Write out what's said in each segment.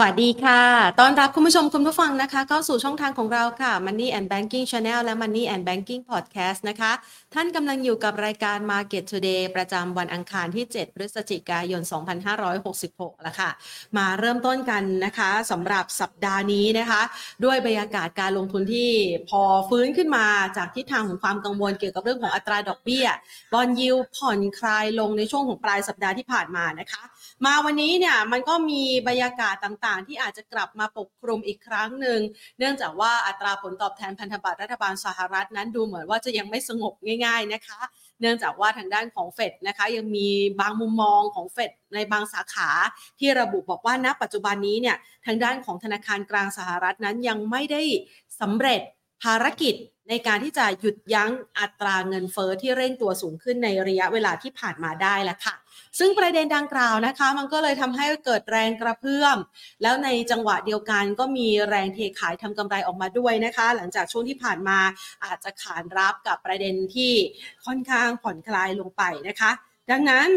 สวัสดีค่ะต้อนรับคุณผู้ชมคุณผู้ฟังนะคะ เข้าสู่ช่องทางของเราค่ะ Money and Banking Channel และ Money and Banking Podcast นะคะ ท่านกำลังอยู่กับรายการ Market Today ประจำวันอังคารที่ 7 พฤศจิกายน 2566แล้วค่ะ มาเริ่มต้นกันนะคะสำหรับสัปดาห์นี้นะคะ ด้วยบรรยากาศการลงทุนที่พอฟื้นขึ้นมาจากทิศทางของความกังวลเกี่ยวกับเรื่องของอัตราดอกเบี้ย บอลยิวผ่อนคลายลงในช่วงของปลายสัปดาห์ที่ผ่านมานะคะ มาวันนี้เนี่ยมันก็มีบรรยากาศต่างๆ ที่อาจจะกลับมาปกคลุมอีกครั้งหนึ่ง เนื่องจากว่าอัตราผลตอบแทนพันธบัตรรัฐบาลสหรัฐนั้นดูเหมือนว่าจะยังไม่สงบง่าย ๆนะคะ เนื่องจากว่าทางด้านของเฟดนะคะยังมีบางมุมมองของเฟดในบางสาขาที่ระบุบอกว่าณปัจจุบันนี้เนี่ยทางด้านของธนาคารกลางสหรัฐนั้นยังไม่ได้สำเร็จภารกิจในการที่จะหยุดยั้งอัตราเงินเฟอ้อที่เร่งตัวสูงขึ้นในระยะเวลาที่ผ่านมาได้แล้วค่ะ ซึ่งประเด็นดังกล่าวนะคะ มันก็เลยทำให้เกิดแรงกระเพื่อม แล้วในจังหวะเดียวกันก็มีแรงเทขายทำกำไรออกมาด้วยนะคะ หลังจากช่วงที่ผ่านมาอาจจะขานรับกับประเด็นที่ค่อนข้างผ่อนคลายลงไปนะคะ ดังนั้น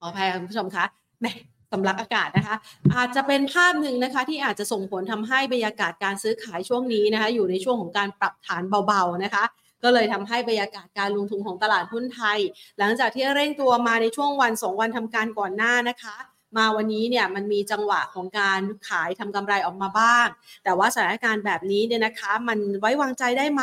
ขออภัยคุณผู้ชมคะแมสำลักอากาศนะคะ อาจจะเป็นภาพหนึ่งนะคะที่อาจจะส่งผลทำให้บรรยากาศการซื้อขายช่วงนี้นะคะ อยู่ในช่วงของการปรับฐานเบาๆนะคะ ก็เลยทำให้บรรยากาศการลงทุนของตลาดหุ้นไทย หลังจากที่เร่งตัวมาในช่วงวันสองวันทำการก่อนหน้านะคะมาวันนี้เนี่ยมันมีจังหวะของการขายทำกำไรออกมาบ้าง แต่ว่าสถานการณ์แบบนี้เนี่ยนะคะ มันไว้วางใจได้ไหม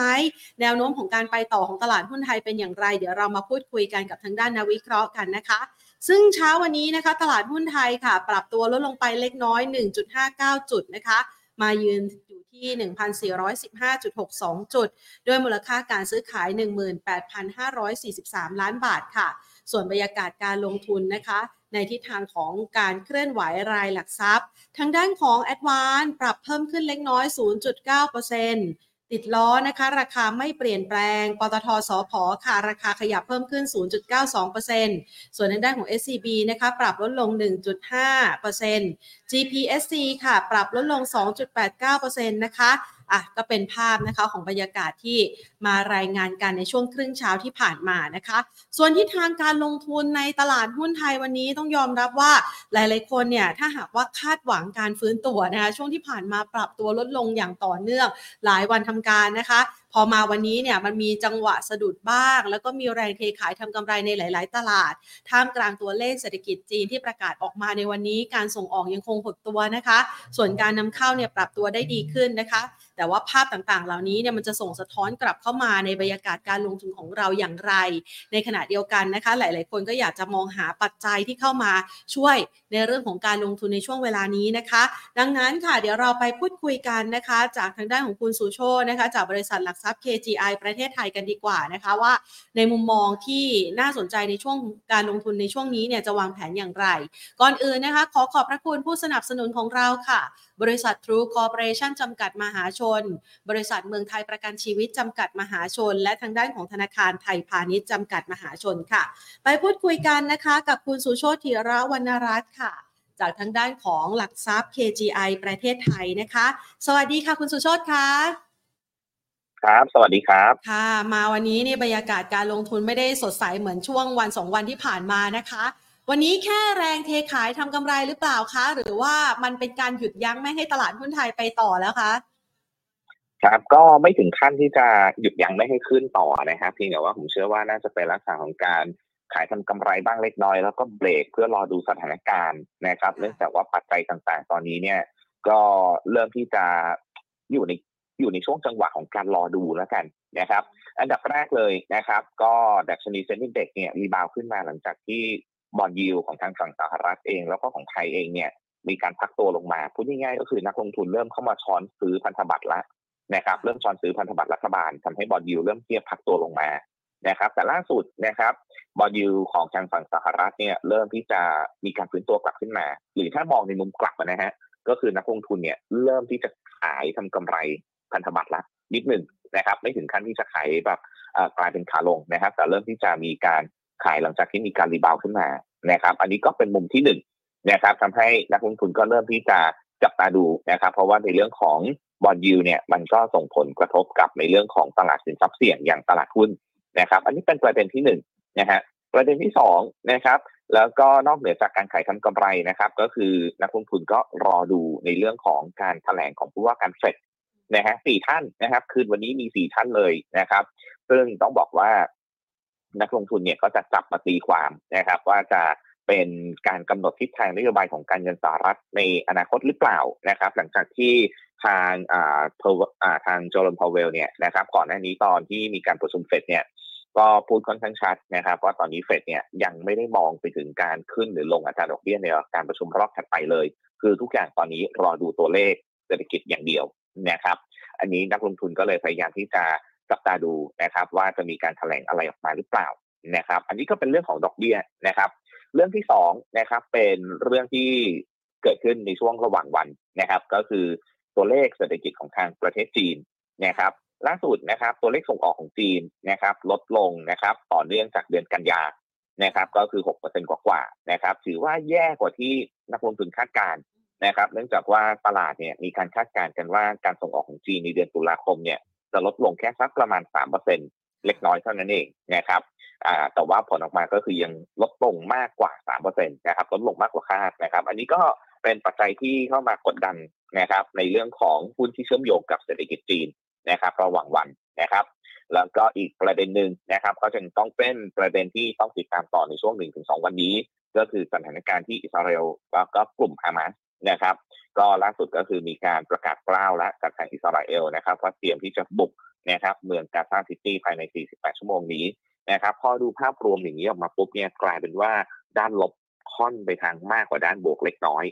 แนวโน้มของการไปต่อของตลาดหุ้นไทยเป็นอย่างไร เดี๋ยวเรามาพูดคุยกันกับทางด้านนักวิเคราะห์กันนะคะ ซึ่งเช้าวันนี้นะคะตลาดหุ้นไทยค่ะ ปรับตัวลดลงไปเล็กน้อย 1.59 จุดนะคะ มายืนอยู่ ที่ 1,415.62 จุด ด้วยมูลค่าการซื้อขาย 18,543 ล้านบาทค่ะ ส่วนบรรยากาศการลงทุนนะคะ ในทิศทางของการเคลื่อนไหวรายหลักทรัพย์ ทางด้านของ a d v a n c e ปรับเพิ่มขึ้นเล็กน้อย 0.9% ติดล้อนะคะ ราคาไม่เปลี่ยนแปลง ปตทสพอค่ะ ราคาขยับเพิ่มขึ้น 0.92%ส่วนในด้านของ SCB นะคะ ปรับลดลง 1.5% GPSC ค่ะ ปรับลดลง 2.89%นะคะ อะก็เป็นภาพนะคะของบรรยากาศที่มารายงานกันในช่วงครึ่งเช้าที่ผ่านมานะคะ ส่วนทิศทางการลงทุนในตลาดหุ้นไทยวันนี้ต้องยอมรับว่าหลาย ๆ คนเนี่ยถ้าหากว่าคาดหวังการฟื้นตัวนะคะช่วงที่ผ่านมาปรับตัวลดลงอย่างต่อเนื่องหลายวันทำการนะคะพอมาวันนี้เนี่ยมันมีจังหวะสะดุดบ้าง แล้วก็มีแรงเทขายทำกำไรในหลาย ๆ ตลาด ท่ามกลางตัวเลขเศรษฐกิจจีนที่ประกาศออกมาในวันนี้ การส่งออกยังคงหดตัวนะคะ ส่วนการนำเข้าเนี่ยปรับตัวได้ดีขึ้นนะคะ แต่ว่าภาพต่างๆ เหล่านี้เนี่ยมันจะส่งสะท้อนกลับเข้ามาในบรรยากาศการลงทุนของเราอย่างไร ในขณะเดียวกันนะคะ หลาย ๆ คนก็อยากจะมองหาปัจจัยที่เข้ามาช่วยในเรื่องของการลงทุนในช่วงเวลานี้นะคะ ดังนั้นค่ะเดี๋ยวเราไปพูดคุยกันนะคะ จากทางด้านของคุณสุโชนะคะจากบริษัทหลักทรัพย์ KGI ประเทศไทยกันดีกว่านะคะว่า ในมุมมองที่น่าสนใจในช่วงการลงทุนในช่วงนี้เนี่ยจะวางแผนอย่างไร ก่อนอื่นนะคะ ขอขอบพระคุณผู้สนับสนุนของเราค่ะ บริษัท True Corporation จำกัดมหาชน บริษัทเมืองไทยประกันชีวิตจำกัดมหาชน และทางด้านของธนาคารไทยพาณิชย์จำกัดมหาชนค่ะ ไปพูดคุยกันนะคะกับคุณสุโชติระวรรณรัตน์ค่ะจากทางด้านของหลักทรัพย์ KGI ประเทศไทยนะคะ สวัสดีค่ะคุณสุโชติค่ะ ครับ สวัสดีครับ ค่ะ มาวันนี้นี่บรรยากาศการลงทุนไม่ได้สดใสเหมือนช่วงวันสองวันที่ผ่านมานะคะ วันนี้แค่แรงเทขายทำกำไรหรือเปล่าคะ หรือว่ามันเป็นการหยุดยั้งไม่ให้ตลาดหุ้นไทยไปต่อแล้วคะ ครับก็ไม่ถึงขั้นที่จะหยุดยั้งไม่ให้ขึ้นต่อนะครับเพียงแต่ว่าผมเชื่อว่าน่าจะเป็นลักษณะของการขายทำกำไรบ้างเล็กน้อยแล้วก็เบรกเพื่อรอดูสถานการณ์นะครับ เนื่องจากว่าปัจจัยต่างๆ ตอนนี้เนี่ย ก็เริ่มที่จะอยู่ใน อยู่ในช่วงจังหวะของการรอดูแล้วกันนะครับ อันดับแรกเลยนะครับ ก็ดัชนี SET Index เนี่ย rebound ขึ้นมาหลังจากที่ bond yield ของทางฝั่งสหรัฐเอง แล้วก็ของไทยเองเนี่ยมีการพักตัวลงมาพูดง่ายๆก็คือนักลงทุนเริ่มเข้ามาช้อนซื้อพันธบัตรละนะครับ เริ่มช้อนซื้อพันธบัตรรัฐบาลทำให้ bond yield เริ่มเทียบพักตัวลงมานะครับ แต่ล่าสุดนะครับ bond yield ของทางฝั่งสหรัฐเนี่ยเริ่มที่จะมีการฟื้นตัวกลับขึ้นมา หรือถ้ามองในมุมกลับนะฮะก็คือนักลงทุนเนี่ยเริ่มที่จะขายทำกำไร พันธบัตรละนิดหนึ่งนะครับ ไม่ถึงขั้นที่จะขายแบบกลายเป็นขาลงนะครับ แต่เริ่มที่จะมีการขายหลังจากที่มีการ rebound ขึ้นมานะครับ อันนี้ก็เป็นมุมที่หนึ่งนะครับทำให้นักลงทุนก็เริ่มที่จะจับตาดูนะครับ เพราะว่าในเรื่องของ bond yield เนี่ยมันก็ส่งผลกระทบกับในเรื่องของตลาดสินทรัพย์เสี่ยงอย่างตลาดหุ้นนะครับ อันนี้เป็นประเด็นที่หนึ่งนะฮะประเด็นที่สองนะครับแล้วก็นอกเหนือจากการขายทำกำไรนะครับ ก็คือนักลงทุนก็รอดูในเรื่องของการแถลงของผู้ว่าการเฟด นะฮะสี่ท่านนะครับ คืนวันนี้มีสี่ท่านเลยนะครับ ซึ่งต้องบอกว่านักลงทุนเนี่ยก็จะจับมาตีความนะครับ ว่าจะเป็นการกำหนดทิศทางนโยบายของการเงินสหรัฐในอนาคตหรือเปล่านะครับ หลังจากที่ทางอ่าอาทางโจลนพาวเวลเนี่ยนะครับ ก่อนหน้านี้ตอนที่มีการประชุมเฟดเนี่ยก็พูดค่อนข้างชัดนะครับว่าตอนนี้เฟดเนี่ยยังไม่ได้มองไปถึงการขึ้นหรือลงอัตราดอกเบี้ยในการประชุมรอบถัดไปเลย คือทุกอย่างตอนนี้รอดูตัวเลขเศรษฐกิจอย่างเดียว นะครับ อันนี้นักลงทุนก็เลยพยายามที่จะจับตาดูนะครับ ว่าจะมีการแถลงอะไรออกมาหรือเปล่านะครับ อันนี้ก็เป็นเรื่องของดอกเบี้ยนะครับ เรื่องที่สองนะครับ เป็นเรื่องที่เกิดขึ้นในช่วงระหว่างวันนะครับ ก็คือตัวเลขเศรษฐกิจของทางประเทศจีนนะครับล่าสุดนะครับ ตัวเลขส่งออกของจีนนะครับ ลดลงนะครับ ต่อเนื่องจากเดือนกันยานะครับ ก็คือหกเปอร์เซ็นกว่าๆนะครับ ถือว่าแย่กว่าที่นักลงทุนคาดการ นะครับ เนื่องจากว่าตลาดเนี่ยมีการคาดการณ์กันว่าการส่งออกของจีนในเดือนตุลาคมเนี่ยจะลดลงแค่สักประมาณสามเปอร์เซ็นเล็กน้อยเท่านั้นเองนะครับแต่ว่าผลออกมาก็คือยังลดลงมากกว่าสามเปอร์เซ็นต์นะครับลดลงมากกว่าคาดนะครับ อันนี้ก็เป็นปัจจัยที่เข้ามากดดันนะครับ ในเรื่องของหุ้นที่เชื่อมโยงกับเศรษฐกิจจีนนะครับ ระหว่างวันนะครับ แล้วก็อีกประเด็นหนึ่งนะครับ ก็จะต้องเป็นประเด็นที่ต้องติดตามต่อในช่วงหนึ่งถึงสองวันนี้ ก็คือสถานการณ์ที่อิสราเอลแล้วก็กลุ่มฮามาส นะครับ ก็ล่าสุดก็คือมีการประกาศกร้าวละกับทางอิสราเอลนะครับว่าเตรียมที่จะบุกนะครับเมืองกาซาซิตี้ภายใน 48 ชั่วโมงนี้นะครับพอดูภาพรวมอย่างนี้ออกมาปุ๊บเนี่ยกลายเป็นว่าด้านลบค่อนไปทางมากกว่าด้านบวกเล็กน้อย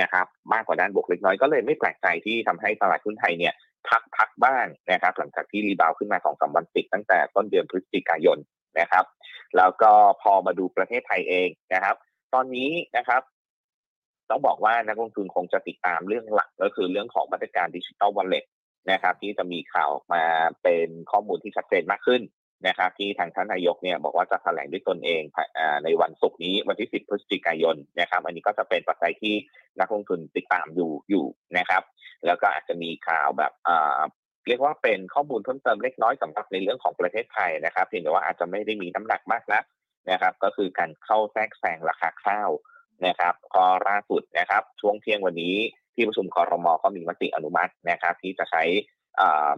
นะครับมากกว่าด้านบวกเล็กน้อยก็เลยไม่แปลกใจที่ทำให้ตลาดหุ้นไทยเนี่ยพักพักบ้างนะครับ หลังจากที่รีบาวขึ้นมาสองสามวันติดตั้งแต่ต้นเดือนพฤศจิกายนนะครับ แล้วก็พอมาดูประเทศไทยเองนะครับ ตอนนี้นะครับ ต้องบอกว่านักลงทุนคงจะติดตามเรื่องหลักก็คือเรื่องของมาตรการดิจิทัลวอลเล็ตนะครับ ที่จะมีข่าวออกมาเป็นข้อมูลที่ชัดเจนมากขึ้นนะครับ ที่ทางท่านนายกเนี่ยบอกว่าจะแถลงด้วยตนเองในวันศุกร์นี้วันที่ 10 พฤศจิกายนนะครับ อันนี้ก็จะเป็นปัจจัยที่นักลงทุนติดตามอยู่อยู่นะครับ แล้วก็อาจจะมีข่าวแบบเรียกว่าเป็นข้อมูลเพิ่มเติมเล็กน้อยสำหรับในเรื่องของประเทศไทยนะครับเพียงแต่ว่าอาจจะไม่ได้มีน้ำหนักมากนะนะครับ ก็คือการเข้าแทรกแซงราคาข้าว นะครับก็ล่าสุดนะครับ ช่วงเที่ยงวันนี้ที่ประชุมคอรมอก็มีมติอนุมัตินะครับ ที่จะใช้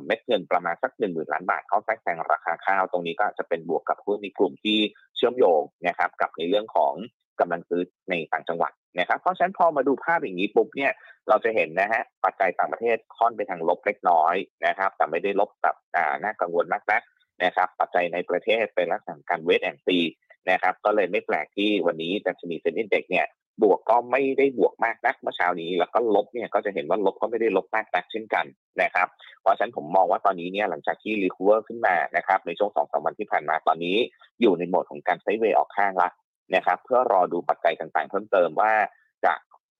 เม็ดเงินประมาณสักหนึ่งหมื่นล้านบาทเข้าแทรกแซงราคาข้าว ตรงนี้ก็จะเป็นบวกกับหุ้นในกลุ่มที่เชื่อมโยงนะครับ กับในเรื่องของกำลังซื้อในต่างจังหวัดนะครับ เพราะฉะนั้นพอมาดูภาพอย่างนี้ปุ๊บเนี่ยเราจะเห็นนะฮะปัจจัยต่างประเทศค่อนไปทางลบเล็กน้อยนะครับ แต่ไม่ได้ลบแบบน่ากังวลมากนักนะครับ ปัจจัยในประเทศเป็นลักษณะการเวทแอนซี นะครับ ก็เลยไม่แปลกที่วันนี้ดัชนีเซ็นดิ้งเด็กเนี่ยบวกก็ไม่ได้บวกมากนักเมื่อเช้านี้ แล้วก็ลบเนี่ยก็จะเห็นว่าลบก็ไม่ได้ลบมากนักเช่นกันนะครับ เพราะฉะนั้นผมมองว่าตอนนี้เนี่ยหลังจากที่ recover ขึ้นมานะครับในช่วงสองสามวันที่ผ่านมาตอนนี้ อยู่ในโหมดของการ sideway ออกข้างละนะครับ เพื่อรอดูปัจจัยต่างๆ เพิ่มเติมว่าจะ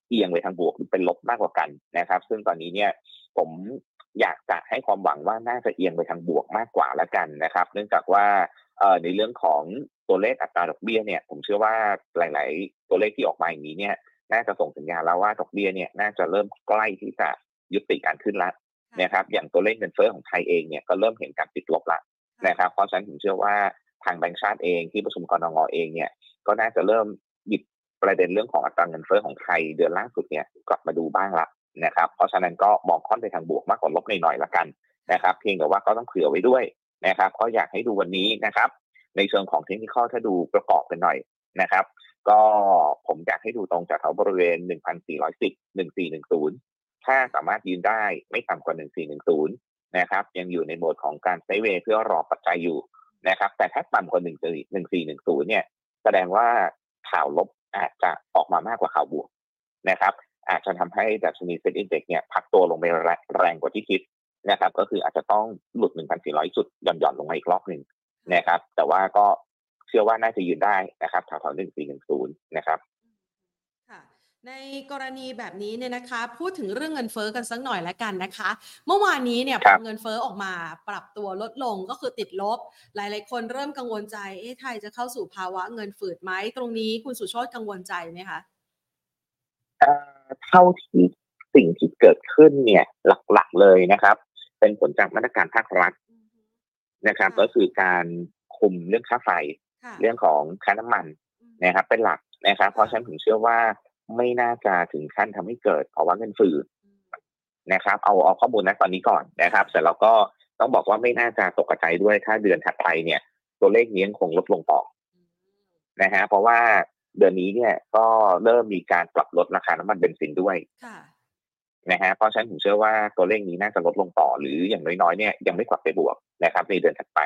เอียงไปทางบวกหรือเป็นลบมากกว่ากันนะครับ ซึ่งตอนนี้เนี่ยผมอยากจะให้ความหวังว่าน่าจะเอียงไปทางบวกมากกว่าแล้วกันนะครับ เนื่องจากว่า ในเรื่องของตัวเลขอัตราดอกเบี้ยเนี่ยผมเชื่อว่าหลาย ๆ ตัวเลขที่ออกมาอย่างนี้เนี่ยน่าจะส่งสัญญาณแล้วว่าดอกเบี้ยเนี่ยน่าจะเริ่มใกล้ที่จะยุติการขึ้นแล้วนะครับอย่างตัวเลขเงินเฟ้อของไทยเองเนี่ยก็เริ่มเห็นการติดลบแล้วนะครับเพราะฉะนั้นผมเชื่อว่าทางแบงก์ชาติเองที่ประชุมกรงงเองเนี่ยก็น่าจะเริ่มหยิบประเด็นเรื่องของอัตราเงินเฟ้อของไทยเดือนล่าสุดเนี่ยกลับมาดูบ้างละนะครับเพราะฉะนั้นก็มองค่อนไปทางบวกมากกว่าลบหน่อยๆละกันนะครับ เพียงแต่ว่าก็ต้องเผื่อไว้ด้วย นะครับ ก็อยากให้ดูวันนี้นะครับ ในเชิงของเทคนิคถ้าดูประกอบกันหน่อยนะครับ ก็ผมอยากให้ดูตรงจากแถวบริเวณ 1,410 1410 ถ้าสามารถยืนได้ไม่ต่ำกว่า 1410 นะครับ ยังอยู่ในโหมดของการไซเวย์เพื่อรอปัจจัยอยู่นะครับ แต่ถ้าต่ำกว่า 1410 เนี่ย แสดงว่าข่าวลบอาจจะออกมามากกว่าข่าวบวกนะครับอาจจะทำให้ดัชนีเซ็นอินเด็กเนี่ยพักตัวลงไปแรงกว่าที่คิด นะครับ ก็คืออาจจะต้องหลุด 1,400 จุดหย่อนๆลงมาอีกรอบหนึ่งนะครับ แต่ว่าก็เชื่อว่าน่าจะยืนได้นะครับแถวๆหนึ่งสี่หนึ่งศูนย์นะครับค่ะในกรณีแบบนี้เนี่ยนะคะ พูดถึงเรื่องเงินเฟอ้อกันสักหน่อยแล้วกันนะคะ เมื่อวานนี้เนี่ยพอเงินเฟอ้อออกมาปรับตัวลดลงก็คือติดลบ หลายๆ คนเริ่มกังวลใจเอ๊ะไทยจะเข้าสู่ภาวะเงินฝืดไหมตรงนี้คุณสุชาติกังวลใจไหมคะเท่าที่สิ่งที่เกิดขึ้นเนี่ยหลักๆเลยนะครับ เป็นผลจากมาตรการภาครัฐนะครับ ก็คือการคุมเรื่องค่าไฟ เรื่องของค่าน้ำมันนะครับ เป็นหลักนะครับ เพราะฉะนั้นผมเชื่อว่าไม่น่าจะถึงขั้นทำให้เกิดภาวะเงินฝืดนะครับ เอาเอาข้อมูลณตอนนี้ก่อนนะครับเสร็จแล้วก็ต้องบอกว่าไม่น่าจะตกใจด้วยถ้าเดือนถัดไปเนี่ย ตัวเลขนี้ยังคงลดลงต่อนะฮะเพราะว่าเดือนนี้เนี่ยก็เริ่มมีการปรับลดราคาน้ำมันเบนซินด้วยค่ะ นะฮะเพราะฉะนั้นผมเชื่อว่าตัวเลขนี้น่าจะลดลงต่อ หรืออย่างน้อยๆเนี่ยยังไม่กลับไปบวกนะครับในเดือนถัดไป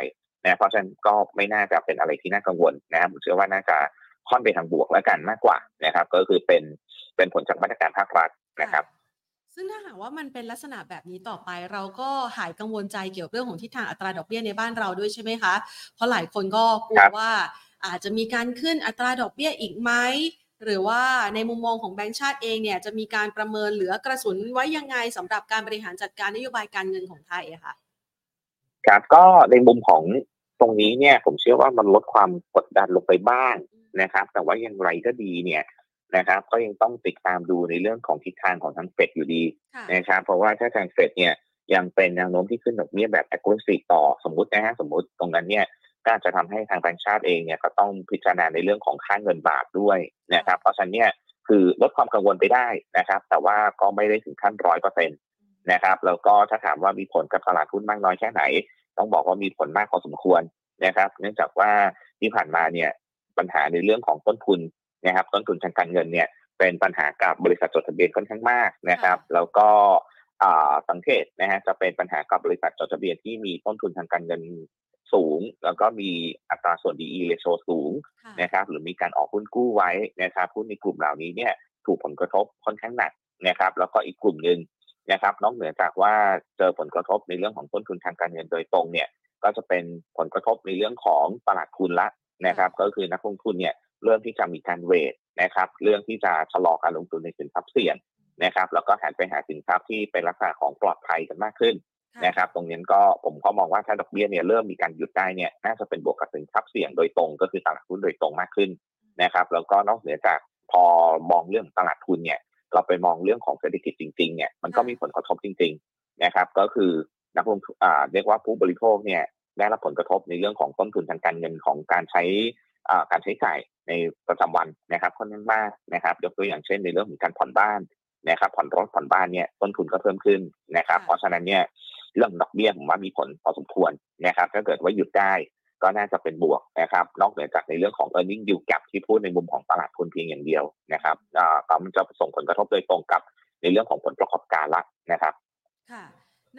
นะเพราะฉะนั้นก็ไม่น่าจะเป็นอะไรที่น่ากังวลนะครับผมเชื่อว่าน่าจะค่อนไปทางบวกแล้วกันมากกว่านะครับ ก็คือเป็นเป็นผลจากมาตรการภาครัฐนะครับ ซึ่งถ้าหากว่ามันเป็นลักษณะแบบนี้ต่อไป เราก็หายกังวลใจเกี่ยวกับเรื่องของทิศทางอัตราดอกเบี้ยในบ้านเราด้วยใช่ไหมคะ เพราะหลายคนก็กลัวครับว่าอาจจะมีการขึ้นอัตราดอกเบี้ยอีกไหม หรือว่าในมุมมองของแบงก์ชาติเองเนี่ยจะมีการประเมินเหลือกระสุนไว้ยังไงสำหรับการบริหารจัดการนโยบายการเงินของไทยอะค่ะครับก็ในมุมของตรงนี้เนี่ยผมเชื่อว่ามันลดความกดดันลงไปบ้างนะครับ แต่ว่าอย่างไรก็ดีเนี่ยนะครับ ก็ยังต้องติดตามดูในเรื่องของทิศทางของทางเฟดอยู่ดีนะครับ เพราะว่าถ้าทางเฟดเนี่ยยังเป็นแนวโน้มที่ขึ้นดอกเบี้ยแบบ aggressive ต่อสมมตินะฮะสมมติตรงนั้นเนี่ย ก็อาจจะทำให้ทางแบงก์ชาติเองเนี่ยก็ต้องพิจารณาในเรื่องของค่าเงินบาทด้วยนะครับเพราะฉะนั้นเนี่ยคือลดความกังวลไปได้นะครับ แต่ว่าก็ไม่ได้ถึงขั้นร้อยเปอร์เซ็นต์นะครับแล้วก็ถ้าถามว่ามีผลกับตลาดหุ้นมากน้อยแค่ไหน ต้องบอกว่ามีผลมากพอสมควรนะครับ เนื่องจากว่าที่ผ่านมาเนี่ยปัญหาในเรื่องของต้นทุนนะครับ ต้นทุนทางการเงินเนี่ยเป็นปัญหากับบริษัทจดทะเบียนค่อนข้างมากนะครับ แล้วก็สังเกตนะฮะจะเป็นปัญหากับบริษัทจดทะเบียนที่มีต้นทุนทางการเงิน สูง แล้วก็มีอัตราส่วน DE ratio สูงค่ะนะครับ หรือมีการออกหุ้นกู้ไว้นะครับหุ้นในกลุ่มเหล่านี้เนี่ยถูกผลกระทบค่อนข้างหนักนะครับ แล้วก็อีกกลุ่มหนึ่งนะครับ นอกเหนือจากว่าเจอผลกระทบในเรื่องของต้นทุนทางการเงินโดยตรงเนี่ย ก็จะเป็นผลกระทบในเรื่องของตลาดทุนละนะครับ ก็คือนักลงทุนเนี่ยเริ่มที่จะมีการเวทนะครับ เรื่องที่จะชะลอการลงทุนในสินทรัพย์เสี่ยงนะครับ แล้วก็หันไปหาสินทรัพย์ที่เป็นลักษณะของปลอดภัยกันมากขึ้น นะครับตรงนี้ก็ผมก็มองว่าถ้าดอกเบี้ยเนี่ยเริ่มมีการหยุดได้เนี่ยน่าจะเป็นบวกกับสินทรัพย์เสี่ยงโดยตรงก็คือตลาดหุ้นโดยตรงมากขึ้นนะครับแล้วก็นอกเหนือจากพอมองเรื่องตลาดทุนเนี่ยเราไปมองเรื่องของเศรษฐกิจจริงๆเนี่ยมันก็มีผลกระทบจริง ๆนะครับ ก็คือนักลงทุนอ่าเรียกว่าผู้บริโภคเนี่ยได้รับผลกระทบในเรื่องของต้นทุนทางการเงินของการใช้อ่าการใช้จ่ายในประจำวันนะครับค่อนข้างมากนะครับ ยกตัวอย่างเช่นในเรื่องของการผ่อนบ้านนะครับผ่อนรถผ่อนบ้านเนี่ยต้นทุนก็เพิ่มขึ้นนะครับค่ะเพราะฉะนั้นเนี่ย เรื่องดอกเบี้ยผมว่ามีผลพอสมควรนะครับถ้าเกิดว่าหยุดได้ก็น่าจะเป็นบวกนะครับ นอกเหนือจากในเรื่องของ e a r n i n g yield gap ที่พูดในมุมของตลาดทุนเพียงอย่างเดียวนะครับอ่าก็มันจะส่งผลกระทบโดยตรงกับในเรื่องของผลประกอบการละนะครับ ค่ะ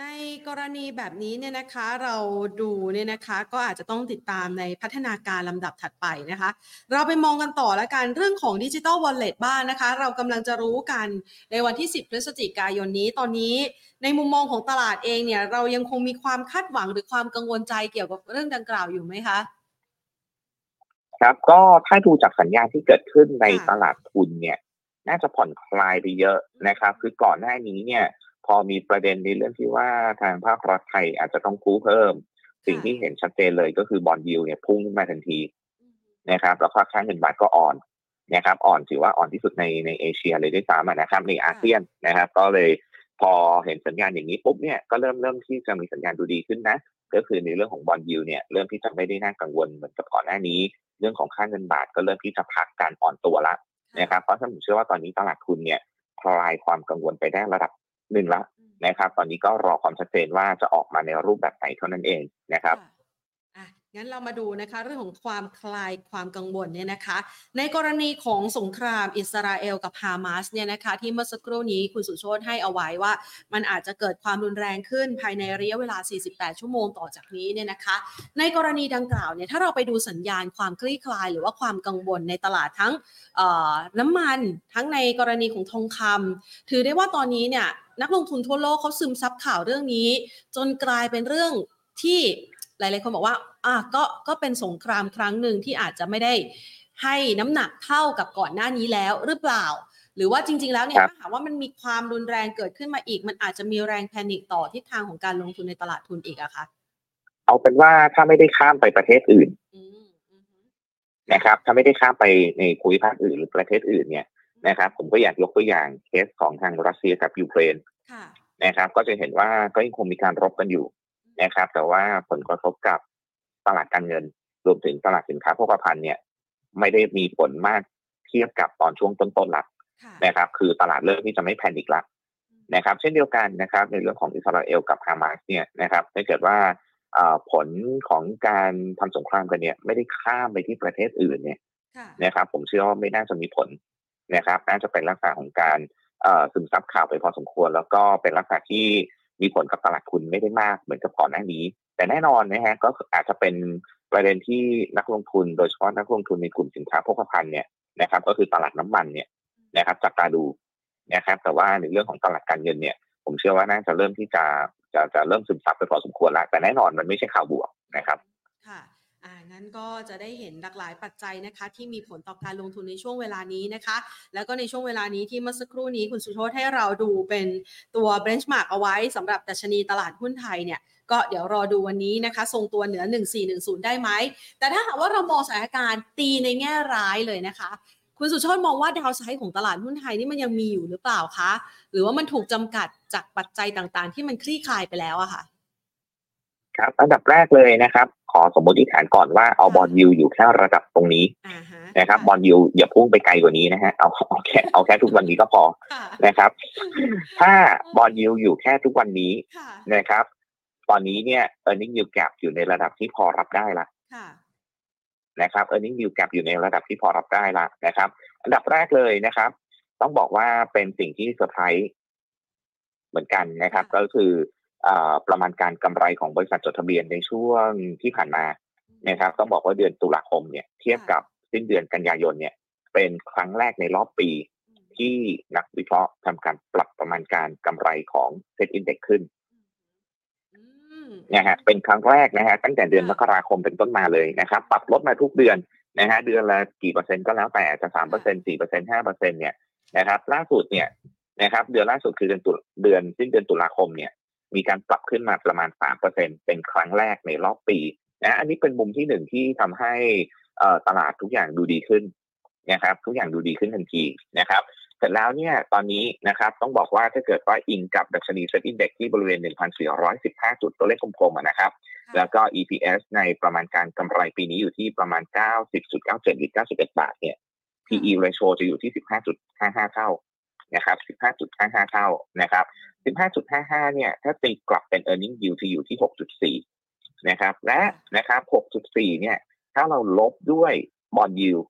ในกรณีแบบนี้เนี่ยนะคะเราดูเนี่ยนะคะก็อาจจะต้องติดตามในพัฒนาการลำดับถัดไปนะคะ เราไปมองกันต่อแล้วกันเรื่องของดิจิ t a ลวอลเล็ตบ้างนะคะ เรากำลังจะรู้กันในวันที่ 10 พฤศจิกายนนี้ตอนนี้ในมุมมองของตลาดเองเนี่ยเรายังคงมีความคาดหวังหรือความกังวลใจเกี่ยวกับเรื่องดังกล่าวอยู่ไหมคะครับก็ถ้าดูจากสัญญาณที่เกิดขึ้นในค่ะตลาดทุนเนี่ย น่าจะผ่อนคลายไปเยอะนะครับ คือก่อนหน้านี้เนี่ย พอมีประเด็นในเรื่องที่ว่าทางภาครัฐไทยอาจจะต้องกู้เพิ่ม สิ่งที่เห็นชัดเจนเลยก็คือบอลยิวเนี่ยพุ่งขึ้นมาทันทีนะครับแล้วก็ค่าเงินบาทก็อ่อนนะครับอ่อนถือว่าอ่อนที่สุดในในเอเชียเลยด้วยซ้ำนะครับในอาเซียนนะครับ ก็เลยพอเห็นสัญญาณอย่างนี้ปุ๊บเนี่ยก็เริ่มเริ่มที่จะมีสัญญาณดูดีขึ้นนะ ก็คือในเรื่องของบอลยูเนี่ยเริ่มที่จะไม่ได้น่ากังวลเหมือนกับก่อนหน้านี้ เรื่องของค่าเงินบาทก็เริ่มที่จะพักการอ่อนตัวละนะครับเพราะฉะนั้นผมเชื่อว่าตอนนี้ตลาดทุนเนี่ยคลายความกังวลไปได้ระดับ หนึ่งละนะครับ ตอนนี้ก็รอความชัดเจนว่าจะออกมาในรูปแบบไหนเท่านั้นเองนะครับค่ะอะ งั้นเรามาดูนะคะเรื่องของความคลายความกังวลเนี่ยนะคะ ในกรณีของสงครามอิสราเอลกับฮามาสเนี่ยนะคะ ที่เมื่อสักครู่นี้คุณสุโชตให้เอาไว้ว่า มันอาจจะเกิดความรุนแรงขึ้นภายในระยะเวลา 48 ชั่วโมงต่อจากนี้เนี่ยนะคะ ในกรณีดังกล่าวเนี่ยถ้าเราไปดูสัญญาณความคลี่คลาย หรือว่าความกังวลในตลาดทั้งน้ำมันทั้งในกรณีของทองคำถือได้ว่าตอนนี้เนี่ยนักลงทุนทั่วโลกเขาซึมซับข่าวเรื่องนี้ จนกลายเป็นเรื่องที่ หลายๆคนบอกว่าอะก็ก็เป็นสงครามครั้งหนึ่งที่อาจจะไม่ได้ให้น้ำหนักเท่ากับก่อนหน้านี้แล้วหรือเปล่า หรือว่าจริง ๆ แล้วเนี่ยครับถ้าหากว่ามันมีความรุนแรงเกิดขึ้นมาอีก มันอาจจะมีแรงแพนิคต่อทิศทางของการลงทุนในตลาดทุนอีกอะคะเอาเป็นว่าถ้าไม่ได้ข้ามไปประเทศอื่นอืมอืมนะครับ ถ้าไม่ได้ข้ามไปในภูมิภาคอื่นหรือประเทศอื่นเนี่ยนะครับ ผมก็อยากยกตัวอย่างเคสของทางรัสเซียกับยูเครนค่ะนะครับ ก็จะเห็นว่าก็ยังคงมีการรบกันอยู่ นะครับ แต่ว่าผลกระทบกับตลาดการเงิน รวมถึงตลาดสินค้าโภคภัณฑ์เนี่ย ไม่ได้มีผลมากเทียบกับตอนช่วงต้นๆละค่ะนะครับ คือตลาดเริ่มที่จะไม่แพนิคละนะครับ เช่นเดียวกันนะครับ ในเรื่องของอิสราเอลกับฮามาสเนี่ยนะครับถ้าเกิดว่าเอ่อผลของการทำสงครามกันเนี่ย ไม่ได้ข้ามไปที่ประเทศอื่นเนี่ยค่ะนะครับ ผมเชื่อว่าไม่น่าจะมีผลนะครับ น่าจะเป็นลักษณะของการเอ่อซึมซับข่าวไปพอสมควร แล้วก็เป็นลักษณะที่ มีผลกับตลาดทุนไม่ได้มากเหมือนกับก่อนหน้านี้ แต่แน่นอนนะฮะก็อาจจะเป็นประเด็นที่นักลงทุนโดยเฉพาะนักลงทุนในกลุ่มสินค้าโภคภัณฑ์เนี่ยนะครับ ก็คือตลาดน้ำมันเนี่ยนะครับจับตาดูนะครับ แต่ว่าในเรื่องของตลาดการเงินเนี่ย ผมเชื่อว่าน่าจะเริ่มที่จะจะจะเริ่มซึมซับไปพอสมควรแล้วแต่แน่นอนมันไม่ใช่ข่าวบวกนะครับั้นก็จะได้เห็นหลากหลายปัจจัยนะคะ ที่มีผลต่อการลงทุนในช่วงเวลานี้นะคะ แล้วก็ในช่วงเวลานี้ที่เมื่อสักครู่นี้คุณสุโชตให้เราดูเป็นตัว benchmark เอาไว้สำหรับดัชนีตลาดหุ้นไทยเนี่ยก็เดี๋ยวรอดูวันนี้นะคะ ทรงตัวเหนือ 1410 ได้ไหม แต่ถ้าหากว่าเรามองสถานการณ์ตีในแง่ร้ายเลยนะคะ คุณสุโชตมองว่าดาวไซด์ของตลาดหุ้นไทยนี่มันยังมีอยู่หรือเปล่าคะ หรือว่ามันถูกจำกัดจากปัจจัยต่างๆ ที่มันคลี่คลายไปแล้วอะค่ะ ครับอันดับแรกเลยนะครับ ขอสมมติฐานก่อนว่าเอาบอลยูอยู่แค่ระดับตรงนี้อ่าฮะนะครับบอลยูอย่าพุ่งไปไกลกว่านี้นะฮะเอาเอาแค่เอาแค่ทุกวันนี้ก็พอค่ะนะครับ ถ้าบอลยูอยู่แค่ทุกวันนี้ค่ะนะครับ ตอนนี้เนี่ย e a r n i n g yield gap อยู่ในระดับที่พอรับได้ละค่ะนะครับ e a r n i n g yield gap อยู่ในระดับที่พอรับได้ละนะครับ อันดับแรกเลยนะครับ ต้องบอกว่าเป็นสิ่งที่เซอร์ไพรส์เหมือนกันนะครับค่ะก็คือเอ่อ ประมาณการกำไรของบริษัทจดทะเบียนในช่วงที่ผ่านมานะครับ ต้องบอกว่าเดือนตุลาคมเนี่ยเทียบกับสิ้นเดือนกันยายนเนี่ย เป็นครั้งแรกในรอบปี ที่นักวิเคราะห์ทำการปรับประมาณการกำไรของ SET Index ขึ้นอืมนะฮะเป็นครั้งแรกนะฮะตั้งแต่เดือนมค่ะกราคมเป็นต้นมาเลยนะครับ ปรับลดมาทุกเดือนนะฮะเดือนละกี่เปอร์เซ็นต์ก็แล้วแต่อาจจะสามเปอร์เซ็นต์สี่เปอร์เซ็นต์ห้าเปอร์เซ็นต์เนี่ยนะครับ ล่าสุดเนี่ยนะครับ เดือนล่าสุดคือเดือนตุเดือนสิ้นเดือนตุลาคมเนี่ย มีการปรับขึ้นมาประมาณสามเปอร์เซ็นต์เป็นครั้งแรกในรอบปีนะอันนี้เป็นมุมที่หนึ่งที่ทำให้เอ่อตลาดทุกอย่างดูดีขึ้นนะครับ ทุกอย่างดูดีขึ้นทันทีนะครับเสร็จแล้วเนี่ยตอนนี้นะครับต้องบอกว่าถ้าเกิดว่าอิงกับดัชนี SET Index ที่บริเวณ 1,415 จุดตัวเลขกลมๆอะนะครับ แล้วก็ EPS ในประมาณการกำไรปีนี้อยู่ที่ประมาณ 90.97หรือ91 บาทเนี่ย PE ratio จะอยู่ที่ 15.55 เท่า นะครับ15.55 เท่านะครับ15.55 เนี่ย ถ้าตีกลับเป็น earning yield จะอยู่ที่ 6.4 นะครับ และนะครับ 6.4 เนี่ย ถ้าเราลบด้วย bond yield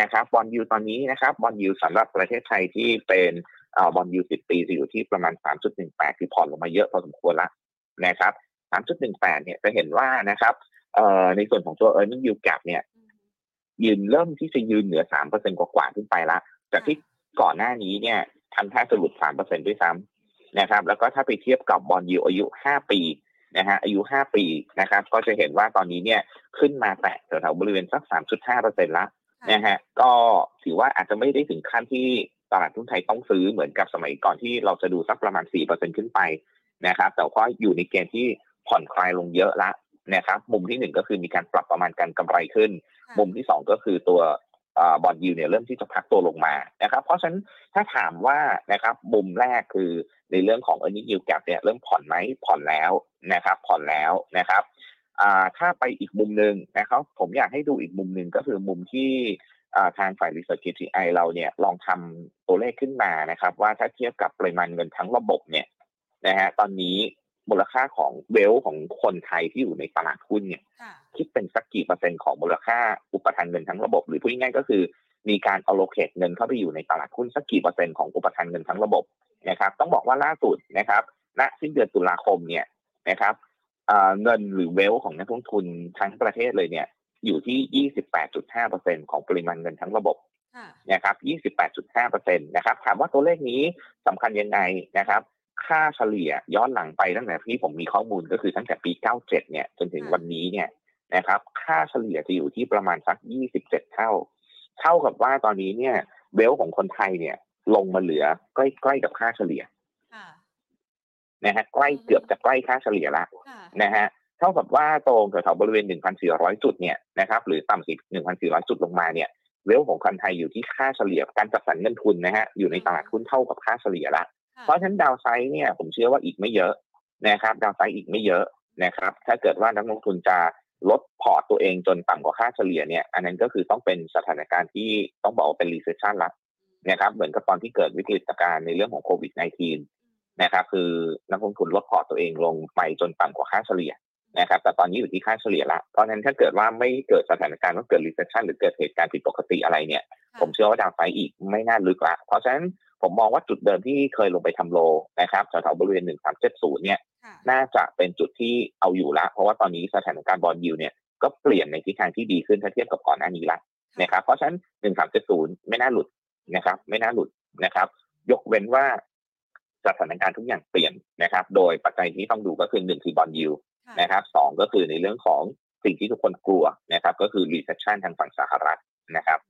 นะครับบอลยูตอนนี้นะครับบอลยูสำหรับประเทศไทยที่เป็นเอ่อบอลยูสิบปีจะอยู่ที่ประมาณ 3.18 คือผ่อนลงมาเยอะพอสมควรละนะครับ 3.18 เนี่ยจะเห็นว่านะครับเอ่อในส่วนของตัว earning yield gap เนี่ย ยืนเริ่มที่จะยืนเหนือ 3%กว่าๆขึ้นไปละจากที่ก่อนหน้านี้เนี่ย ทำท่าจะหลุด3%ด้วยซ้ำนะครับ แล้วก็ถ้าไปเทียบกับบอลยูอายุ5ปีนะฮะอายุ5ปีนะครับ ก็จะเห็นว่าตอนนี้เนี่ยขึ้นมาแตะแถวๆบริเวณสัก3.5%ละนะฮะก็ถือว่าอาจจะไม่ได้ถึงขั้นที่ตลาดหุ้นไทยต้องซื้อเหมือนกับสมัยก่อนที่เราจะดูสักประมาณ4%ขึ้นไปนะครับ แต่ก็อยู่ในเกณฑ์ที่ผ่อนคลายลงเยอะละนะครับ มุมที่หนึ่งก็คือมีการปรับประมาณการกำไรขึ้นค่ะมุมที่สองก็คือตัว บอลยูเนี่ยเริ่มที่จะพักตัวลงมานะครับเพราะฉะนั้นถ้าถามว่านะครับมุมแรกคือในเรื่องของ e a r n i n g yield gap เนี่ยเริ่มผ่อนไหมผ่อนแล้วนะครับผ่อนแล้วนะครับถ้าไปอีกมุมหนึ่งนะครับผมอยากให้ดูอีกมุมหนึ่งก็คือมุมที่ทางฝ่าย Research KTI เราเนี่ยลองทำตัวเลขขึ้นมานะครับ ว่าถ้าเทียบกับปริมาณเงินทั้งระบบเนี่ยนะฮะตอนนี้มูลค่าของเวลของคนไทยที่อยู่ในตลาดหุ้นเนี่ย ค่ะคิดเป็นสักกี่เปอร์เซ็นต์ของมูลค่าอุปทานเงินทั้งระบบ หรือพูดง่ายๆก็คือมีการ allocate เงินเข้าไปอยู่ในตลาดหุ้นสักกี่เปอร์เซ็นต์ของอุปทานเงินทั้งระบบนะครับ ต้องบอกว่าล่าสุดนะครับณสิ้นเดือนตุลาคมเนี่ยนะครับเอ่อเงินหรือเวลของนักลงทุนทั้งประเทศเลยเนี่ยอยู่ที่ 28.5%ของปริมาณเงินทั้งระบบค่ะนะครับ 28.5%นะครับ ถามว่าตัวเลขนี้สำคัญยังไงนะครับ ค่าเฉลี่ยย้อนหลังไปตั้งแต่ที่ผมมีข้อมูลก็คือตั้งแต่ปี 97 เนี่ยจนถึงวันนี้เนี่ย นะครับ ค่าเฉลี่ยจะอยู่ที่ประมาณสัก 27 เท่า เท่ากับว่าตอนนี้เนี่ยเวลของคนไทยเนี่ย ลงมาเหลือใกล้ๆกับค่าเฉลี่ยค่ะนะฮะใกล้เกือบจะใกล้ค่าเฉลี่ยละค่ะนะฮะเท่ากับว่าตรงแถวๆบริเวณ 1,400 จุดเนี่ยนะครับหรือต่ำกว่า1,400 จุดลงมาเนี่ย wealth ของคนไทยอยู่ที่ค่าเฉลี่ยการจัดสรรเงินทุนนะฮะอยู่ในตลาดหุ้นเท่ากับค่าเฉลี่ยละค่ะเพราะฉะนั้น downside เนี่ยผมเชื่อว่าอีกไม่เยอะนะครับ downside อีกไม่เยอะนะครับ ถ้าเกิดว่านักลงทุนจะ ลดพอร์ตตัวเองจนต่ำกว่าค่าเฉลี่ยเนี่ย อันนั้นก็คือต้องเป็นสถานการณ์ที่ต้องบอกว่าเป็น recession ละนะครับเหมือนกับตอนที่เกิดวิกฤตการณ์ในเรื่องของโควิด -19 นะครับคือนักลงทุนลดพอร์ตตัวเองลงไปจนต่ำกว่าค่าเฉลี่ยนะครับแต่ตอนนี้อยู่ที่ค่าเฉลี่ยละเพราะฉะนั้นถ้าเกิดว่าไม่เกิดสถานการณ์ว่าเกิด recession หรือเกิดเหตุการณ์ผิดปกติอะไรเนี่ย ผมเชื่อว่า downside อีกไม่น่าลึกละเพราะฉะนั้น ผมมองว่าจุดเดิมที่เคยลงไปทำ low นะครับแถวๆบริเวณ1370เนี่ยน่าจะเป็นจุดที่เอาอยู่ละ เพราะว่าตอนนี้สถานการณ์ bond yield เนี่ยก็เปลี่ยนในทิศทางที่ดีขึ้นถ้าเทียบกับก่อนหน้านี้ละนะครับเพราะฉะนั้น1370ไม่น่าหลุดนะครับ ไม่น่าหลุดนะครับ ยกเว้นว่าสถานการณ์ทุกอย่างเปลี่ยนนะครับ โดยปัจจัยที่ต้องดูก็คือหนึ่งคือบอลยูนะครับสองก็คือในเรื่องของสิ่งที่ทุกคนกลัวนะครับ ก็คือ recession ทางฝั่งสหรัฐนะครับ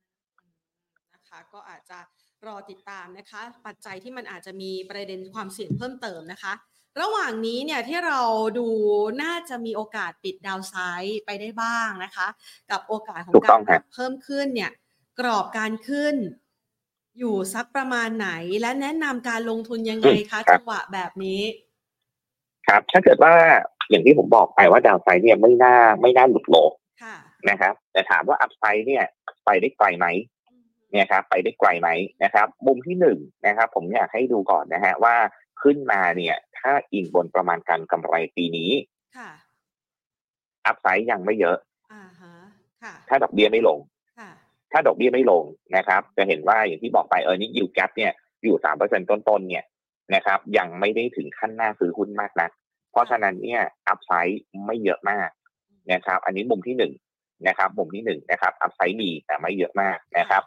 นะคะก็อาจจะ รอติดตามนะคะ ปัจจัยที่มันอาจจะมีประเด็นความเสี่ยงเพิ่มเติมนะคะ ระหว่างนี้เนี่ยที่เราดูน่าจะมีโอกาสปิดดาวไซด์ไปได้บ้างนะคะ กับโอกาสของการปรับเพิ่มขึ้นเนี่ยกรอบการขึ้นอยู่สักประมาณไหนและแนะนำการลงทุนยังไงคะจังหวะแบบนี้ ครับถ้าเกิดว่าอย่างที่ผมบอกไปว่าดาวไซด์เนี่ยไม่น่าไม่น่าหลุดโลนะครับแต่ถามว่าอัพไซด์เนี่ยไปได้ไกลไหม เนี่ยครับไปได้ไกลไหมนะครับ มุมที่หนึ่งนะครับ ผมอยากให้ดูก่อนนะฮะว่าขึ้นมาเนี่ย ถ้าอิงบนประมาณการกำไรปีนี้อัพไซด์ยังไม่เยอะถ้าดอกเบี้ยไม่ลงถ้าดอกเบี้ยไม่ลงนะครับ จะเห็นว่าอย่างที่บอกไปเออนี่ยูแกปเนี่ยอยู่สามเปอร์เซ็นต้นๆเนี่ยนะครับ ยังไม่ได้ถึงขั้นหน้าซื้อหุ้นมากนะเพราะฉะนั้นเนี่ยอัพไซด์ไม่เยอะมากนะครับ อันนี้มุมที่หนึ่งนะครับ มุมที่หนึ่งนะครับอัพไซด์มีแต่ไม่เยอะมากนะครับ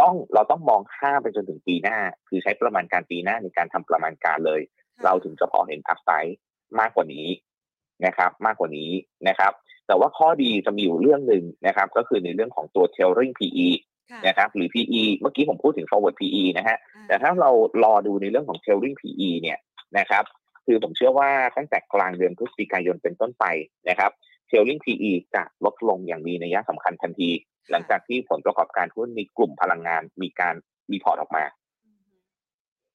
ต้องเราต้องมองข้ามไปจนถึงปีหน้า คือใช้ประมาณการปีหน้าในการทำประมาณการเลย เราถึงจะพอเห็นอัพไซด์มากกว่านี้นะครับ มากกว่านี้นะครับ แต่ว่าข้อดีจะมีอยู่เรื่องหนึ่งนะครับ ก็คือในเรื่องของตัว tailoring PE นะครับ หรือ PE เมื่อกี้ผมพูดถึง forward PE นะฮะแต่ถ้าเรารอดูในเรื่องของ tailoring PE เนี่ยนะครับคือผมเชื่อว่าตั้งแต่กลางเดือนพฤศจิกายนเป็นต้นไปนะครับ tailoring PE จะลดลงอย่างมีนัยสำคัญทันที หลังจากที่ผลประกอบการหุ้นในกลุ่มพลังงานมีการreport ออกมา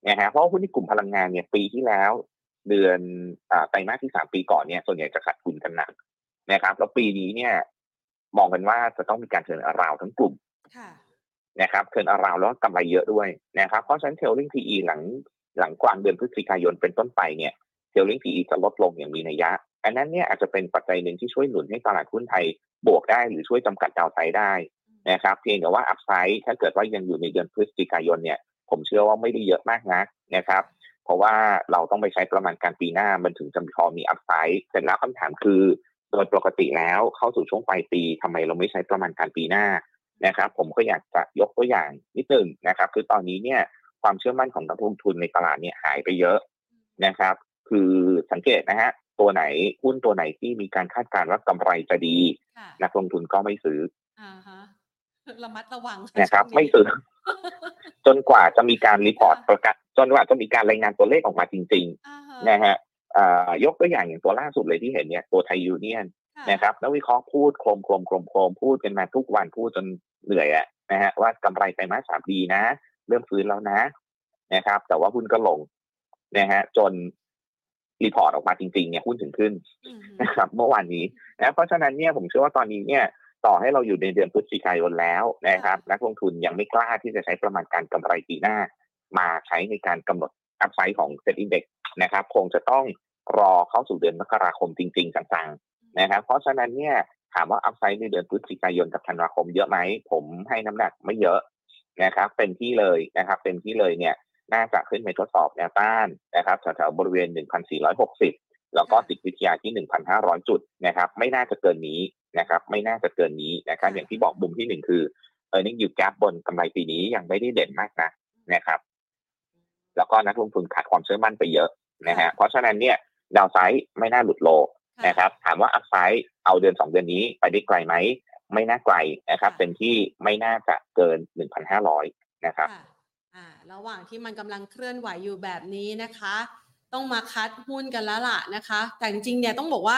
เนี่ยฮะเพราะหุ้นในกลุ่มพลังงานเนี่ยปีที่แล้ว เดือนไตรมาสที่สามปีก่อนเนี่ยส่วนใหญ่จะขาดทุนกันหนักนะครับ แล้วปีนี้เนี่ย มองกันว่าจะต้องมีการ turnaround ทั้งกลุ่มนะครับ turnaround แล้วกำไรเยอะด้วยนะครับ เพราะฉะนั้น trailing P/E หลังหลังกลางเดือนพฤศจิกายนเป็นต้นไปเนี่ย trailing P/E จะลดลงอย่างมีนัยยะ อันนั้นเนี่ยอาจจะเป็นปัจจัยหนึ่งที่ช่วยหนุนให้ตลาดหุ้นไทยบวกได้หรือช่วยจำกัด downside ได้นะครับเพียงแต่ว่าอัพไซด์ถ้าเกิดว่ายังอยู่ในเดือนพฤศจิกายนเนี่ยผมเชื่อว่าไม่ได้เยอะมากนักนะครับ เพราะว่าเราต้องไปใช้ประมาณการปีหน้ามันถึงจะพอมีอัพไซด์เสร็จแล้วคำถามคือ โดยปกติแล้วเข้าสู่ช่วงปลายปีทำไมเราไม่ใช้ประมาณการปีหน้านะครับ ผมก็อยากจะยกตัวอย่างนิดหนึ่งนะครับ คือตอนนี้เนี่ยความเชื่อมั่นของนักลงทุนในตลาดเนี่ยหายไปเยอะนะครับ คือสังเกตนะฮะ ตัวไหนหุ้นตัวไหนที่มีการคาดการณ์ว่ากำไรจะดี นักลงทุนก็ไม่ซื้ออ่าฮะระมัดระวังนะครับ ไม่ซื้อจนกว่าจะมีการ report ประกาศจนกว่าจะมีการรายงานตัวเลขออกมาจริง ๆ นะฮะยกตัวอย่างอย่างตัวล่าสุดเลยที่เห็นเนี่ยตัวไทยยูเนียนนะครับนักวิเคราะห์พูดโครมโครมโครมโครมพูดกันมาทุกวันพูดจนเหนื่อยอะนะฮะว่ากำไรไตรมาสสามดีนะ เริ่มฟื้นแล้วนะนะครับ แต่ว่าหุ้นก็ลงนะฮะจน report ออกมาจริงๆเนี่ยหุ้นถึงขึ้นนะครับเมื่อวานนี้นะเพราะฉะนั้นเนี่ยผมเชื่อว่าตอนนี้เนี่ยต่อให้เราอยู่ในเดือนพฤศจิกายนแล้วนะครับนักลงทุนยังไม่กล้าที่จะใช้ประมาณการกำไรปีหน้า มาใช้ในการกำหนด upside ของ SET Index นะครับ คงจะต้องรอเข้าสู่เดือนมกราคมจริงๆจังๆนะครับ เพราะฉะนั้นเนี่ยถามว่า upside ในเดือนพฤศจิกายนกับธันวาคมเยอะไหมผมให้น้ำหนักไม่เยอะนะครับ เต็มที่เลยนะครับ เต็มที่เลยเนี่ย น่าจะขึ้นไปทดสอบแนวต้านนะครับแถวๆบริเวณ 1,460 แล้วก็จิตวิทยาที่ 1,500 จุดนะครับไม่น่าจะเกินนี้นะครับไม่น่าจะเกินนี้นะครับอย่างที่บอกมุมที่หนึ่งคือ earning yield gap บนกำไรปีนี้ยังไม่ได้เด่นมากนะนะครับแล้วก็นักลงทุนขาดความเชื่อมั่นไปเยอะนะฮะเพราะฉะนั้นเนี่ย downside ไม่น่าหลุด low นะครับถามว่า upside เอาเดือนสองเดือนนี้ไปได้ไกลไหมไม่น่าไกลนะครับเต็มที่ไม่น่าจะเกิน1,500นะครับ ระหว่างที่มันกำลังเคลื่อนไหวอยู่แบบนี้นะคะ ต้องมาคัดหุ้นกันแล้วล่ะนะคะ แต่จริงๆเนี่ยต้องบอกว่า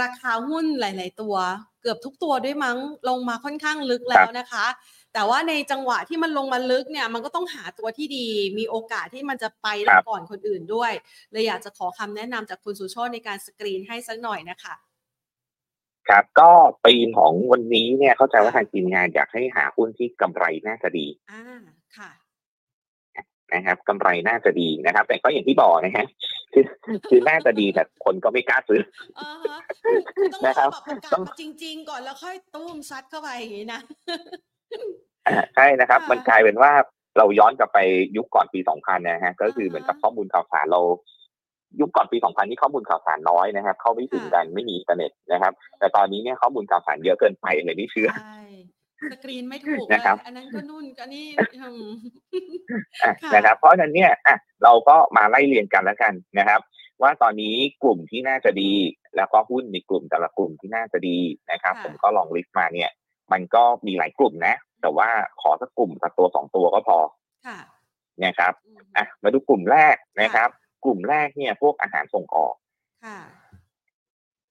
ราคาหุ้นหลาย ๆ ตัว เกือบทุกตัวด้วยมั้งลงมาค่อนข้างลึกแล้วนะคะ แต่ว่าในจังหวะที่มันลงมาลึกเนี่ยมันก็ต้องหาตัวที่ดี มีโอกาสที่มันจะไปได้ก่อนคนอื่นด้วยเลยอยากจะขอคำแนะนำจากคุณสุโชตในการสกรีนให้สักหน่อยนะคะครับก็ปีมของวันนี้เนี่ยเข้าใจว่าทางทีมงานอยากให้หาหุ้นที่กำไรน่าจะดีอ่าค่ะ นะครับกำไรน่าจะดีนะครับ แต่ก็อย่างที่บอกนะฮะคือคือน่าจะดีแต่คนก็ไม่กล้าซื้อ อ่าฮะคือต้องรนะครัอบแบบประกาต้ศอง มาจริง ๆ ก่อนแล้วค่อยตุ้มซัดเข้าไปอย่างนี้นะ อ่าใช่นะครับ ค่ะมันกลายเป็นว่าเราย้อนกลับไปยุคก่อนปี 2000 นะฮะ ก็คือเหมือนกับข้อมูลข่าวสารเรา ยุคก่อนปี 2000 นี่ข้อมูลข่าวสารน้อยนะครับ เข้าไม่ถึงกันไม่มีอินเทอร์เน็ตนะครับ แต่ตอนนี้เนี่ยข้อมูลข่าวสารเยอะเกินไปเลยไม่เชื่อ ใช่ สกรีนไม่ถูกเลยนะครับอันนั้นก็นู่นก็นี่อืมอะค่ะนะครับ เพราะฉะนั้นเนี่ยอะเราก็มาไล่เรียงกันแล้วกันนะครับ ว่าตอนนี้กลุ่มที่น่าจะดี แล้วก็หุ้นในกลุ่มแต่ละกลุ่มที่น่าจะดีนะครับ ผมก็ลอง list มาเนี่ย มันก็มีหลายกลุ่มนะ แต่ว่าขอสักกลุ่มสักตัวสองตัวก็พอค่ะนะครับอืมอะมาดูกลุ่มแรกนะครับ กลุ่มแรกเนี่ยพวกอาหารส่งออกค่ะ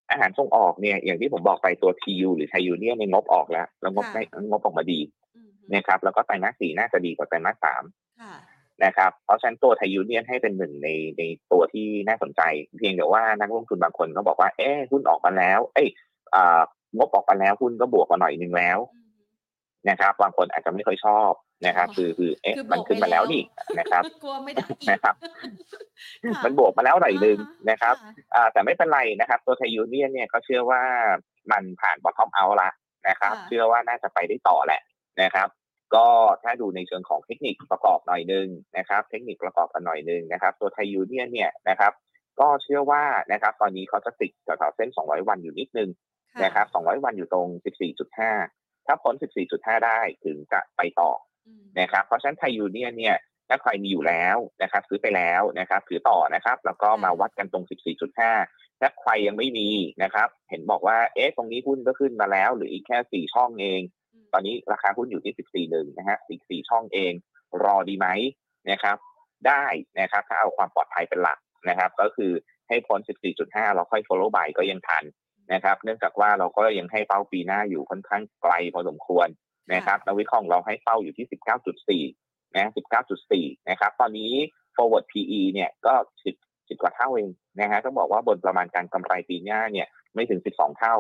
อาหารส่งออกเนี่ยอย่างที่ผมบอกไปตัวทียูหรือไทยูเนี่ยในงบออกแล้ว แล้วงบได้งบออกมาดีอืมนะครับแล้วก็ไตรมาสสี่น่าจะดีกว่าไตรมาสสามค่ะนะครับเพราะฉะนั้นตัวไทยูเนี่ยให้เป็นหนึ่งในในตัวที่น่าสนใจ เพียงแต่ว่านักลงทุนบางคนก็บอกว่าเอ๊ะหุ้นออกมาแล้ว เอ้ยอ่างบออกมาแล้วหุ้นก็บวกมาหน่อยนึงแล้วอืม นะครับ บางคนอาจจะไม่ค่อยชอบนะครับอ๋อคือคือเอ๊ะคือบวกมันขึ้นมาแล้วนี่นะครับกลัวไม่ได้อีกนะครับค่ะมันบวกมาแล้วหน่อยนึงอ่าฮนะครับอ่าแต่ไม่เป็นไรนะครับ ตัวไทยูเนียนเนี่ยก็เชื่อว่ามันผ่าน bottom out ละนะครับค่ะเชื่อว่าน่าจะไปได้ต่อแหละนะครับ ก็ถ้าดูในเชิงของเทคนิคประกอบหน่อยนึงนะครับ เทคนิคประกอบกันหน่อยนึงนะครับ ตัวไทยูเนียนเนี่ยนะครับ ก็เชื่อว่านะครับ ตอนนี้เขาจะติดแถวๆเส้น 200 วันอยู่นิดนึงค่ะนะครับ 200 วันอยู่ตรง 14.5 ถ้าพ้น 14.5 ได้ถึงจะไปต่ออืมนะครับ เพราะฉะนั้นไทยยูเนียนเนี่ยถ้าใครมีอยู่แล้วนะครับ ซื้อไปแล้วนะครับถือต่อนะครับ แล้วก็มาวัดกันตรง 14.5 ถ้าใครยังไม่มีนะครับ เห็นบอกว่าเอ๊ะตรงนี้หุ้นก็ขึ้นมาแล้ว หรืออีกแค่ 4 ช่องเองมตอนนี้ราคาหุ้นอยู่ที่ 14.1นะฮะอีก4ช่องเอง รอดีไหมนะครับ ได้นะครับถ้าเอาความปลอดภัยเป็นหลักนะครับ ก็คือให้พ้น 14.5 เราค่อย follow by ก็ยังทัน นะครับ เนื่องจากว่าเราก็ยังให้เป้าปีหน้าอยู่ค่อนข้างไกลพอสมควรนะครับนักวิเคราะห์ของเราให้เป้าอยู่ที่ 19.4 นะ 19.4 นะครับ ตอนนี้ forward PE เนี่ยก็ 10 10 กว่าเท่าเองนะฮะต้องบอกว่าบนประมาณการกำไรปีหน้าเนี่ยไม่ถึง 12 เท่า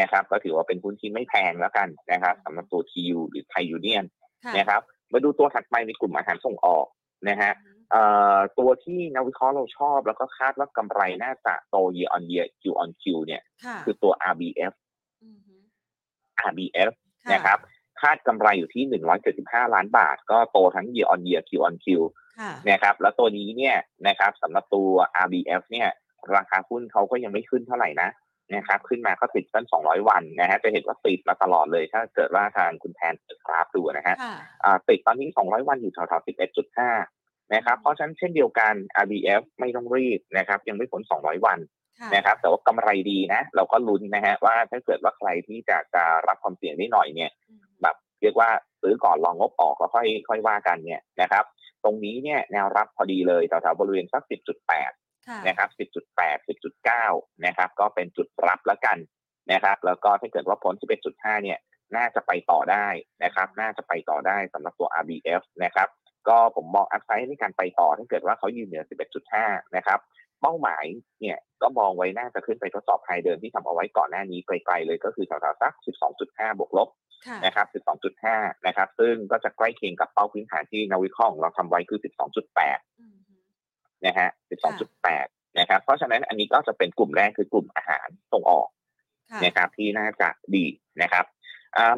นะครับ ก็ถือว่าเป็นหุ้นที่ไม่แพงแล้วกันนะครับสำหรับตัว TU หรือไทยูเนียนค่ะนะครับ มาดูตัวถัดไปในกลุ่มอาหารส่งออกนะฮะอืมเอ่อ ตัวที่นักวิเคราะห์เราชอบ แล้วก็คาดว่ากำไรน่าจะโต year on year Q on Q เนี่ยค่ะคือตัว RBF อืมฮึ RBF ค่ะนะครับคาดกำไรอยู่ที่ 175 ล้านบาท ก็โตทั้ง year on year Q on Q ค่ะนะครับ แล้วตัวนี้เนี่ยนะครับสำหรับตัว RBF เนี่ย ราคาหุ้นเขาก็ยังไม่ขึ้นเท่าไหร่นะนะครับ ขึ้นมาก็ติดตั้ง200 วันนะฮะ จะเห็นว่าติดมาตลอดเลย ถ้าเกิดว่าทางคุณแทนเปิดกราฟดูนะฮะค่ะอ่าติดตอนนี้ 200 วันอยู่แถวๆ11.5 นะครับเพราะฉะนั้นเช่นเดียวกัน RBF ไม่ต้องรีบนะครับยังไม่พ้น200 วันค่ะนะครับแต่ว่ากำไรดีนะ เราก็ลุ้นนะฮะว่าถ้าเกิดว่าใครที่จะจะรับความเสี่ยงได้หน่อยเนี่ยอืมแบบเรียกว่าซื้อก่อนลองงบออกแล้วค่อยค่อยว่ากันเนี่ยนะครับ ตรงนี้เนี่ยแนวรับพอดีเลยแถวๆบริเวณสัก 10.8ค่ะนะครับ 10.8 10.9 นะครับ ก็เป็นจุดรับแล้วกันนะครับ แล้วก็ถ้าเกิดว่าพ้น11.5 เนี่ย น่าจะไปต่อได้นะครับ น่าจะไปต่อได้สำหรับตัว RBF นะครับ ก็ผมมองอัพไซด์ในการไปต่อถ้าเกิดว่าเขายืนเหนือ 11.5 นะครับ เป้าหมายเนี่ยก็มองไว้น่าจะขึ้นไปทดสอบไฮเดิมที่ทำเอาไว้ก่อนหน้านี้ไกลๆเลยก็คือแถวๆสัก 12.5 บวกลบค่ะนะครับ 12.5 นะครับ ซึ่งก็จะใกล้เคียงกับเป้าพื้นฐานที่นาวิเคราะห์ของเราทำไว้คือ 12.8อืมฮึนะฮะ 12.8 นะครับ เพราะฉะนั้นอันนี้ก็จะเป็นกลุ่มแรกคือกลุ่มอาหารส่งออกค่ะนะครับที่น่าจะดีนะครับอ่า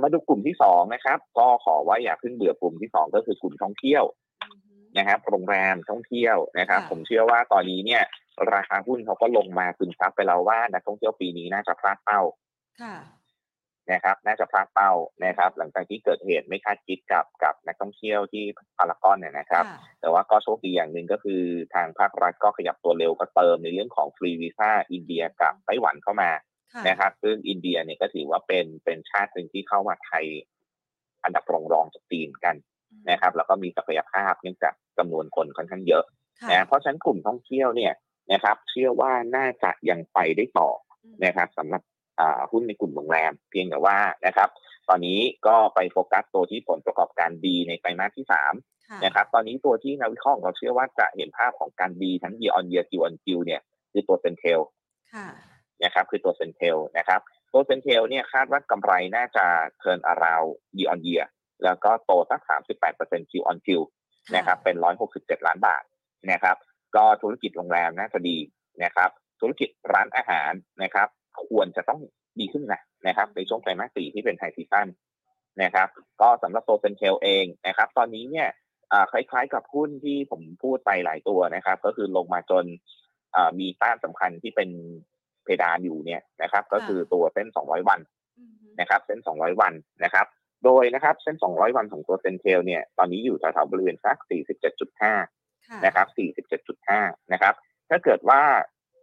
มาดูกลุ่มที่สองนะครับ ก็ขอว่าอย่าเพิ่งเบื่อกลุ่มที่สองก็คือกลุ่มท่องเที่ยวอืมฮึนะครับโรงแรมท่องเที่ยวนะครับค่ะผมเชื่อว่าตอนนี้เนี่ย ราคาหุ้นเขาก็ลงมาซึมซับไปแล้วว่านักท่องเที่ยวปีนี้น่าจะพลาดเป้าค่ะนะครับ น่าจะพลาดเป้านะครับ หลังจากที่เกิดเหตุไม่คาดคิดกับกับนักท่องเที่ยวที่พารากอนเนี่ยนะครับค่ะแต่ว่าก็โชคดีอย่างหนึ่งก็คือทางภาครัฐก็ขยับตัวเร็วก็เติมในเรื่องของฟรีวีซ่าอินเดียกับไต้หวันเข้ามาค่ะ นะครับ ซึ่งอินเดียเนี่ยก็ถือว่าเป็นเป็นชาติหนึ่งที่เข้ามาไทย อันดับรองรองจากจีนกันอืมนะครับ แล้วก็มีศักยภาพเนื่องจากจำนวนคนค่อนข้างเยอะค่ะนะเพราะฉะนั้นกลุ่มท่องเที่ยวเนี่ยนะครับ เชื่อว่าน่าจะยังไปได้ต่ออืมนะครับสำหรับอ่าหุ้นในกลุ่มโรงแรม เพียงแต่ว่านะครับ ตอนนี้ก็ไปโฟกัสตัวที่ผลประกอบการดีในไตรมาสที่สามค่ะนะครับ ตอนนี้ตัวที่นักวิเคราะห์ของเราเชื่อว่าจะเห็นภาพของการดีทั้ง year on year Q on Q เนี่ย คือตัว CENTEL ค่ะ นะครับคือตัว CENTEL นะครับตัว CENTEL เนี่ยคาดว่ากำไรน่าจะ turnaround year on year แล้วก็โตสัก 38% Q on Q นะครับเป็น 167 ล้านบาทนะครับ ก็ธุรกิจโรงแรมน่าจะดีนะครับ ธุรกิจร้านอาหารนะครับ ควรจะต้องดีขึ้นนะนะครับ ในช่วงไตรมาสสี่ที่เป็น high season นะครับ ก็สำหรับโซ CENTEL เองนะครับ ตอนนี้เนี่ยคล้ายๆกับหุ้นที่ผมพูดไปหลายตัวนะครับ ก็คือลงมาจนมีต้านสำคัญที่เป็น เพดานอยู่เนี่ยนะครับ ก็คือตัวเส้น 200 วันนะครับ เส้น 200 วันนะครับ โดยนะครับเส้น 200 วันของตัวเซนเทลเนี่ยตอนนี้อยู่แถวๆบริเวณสัก 47.5 นะครับ 47.5 นะครับ ถ้าเกิดว่า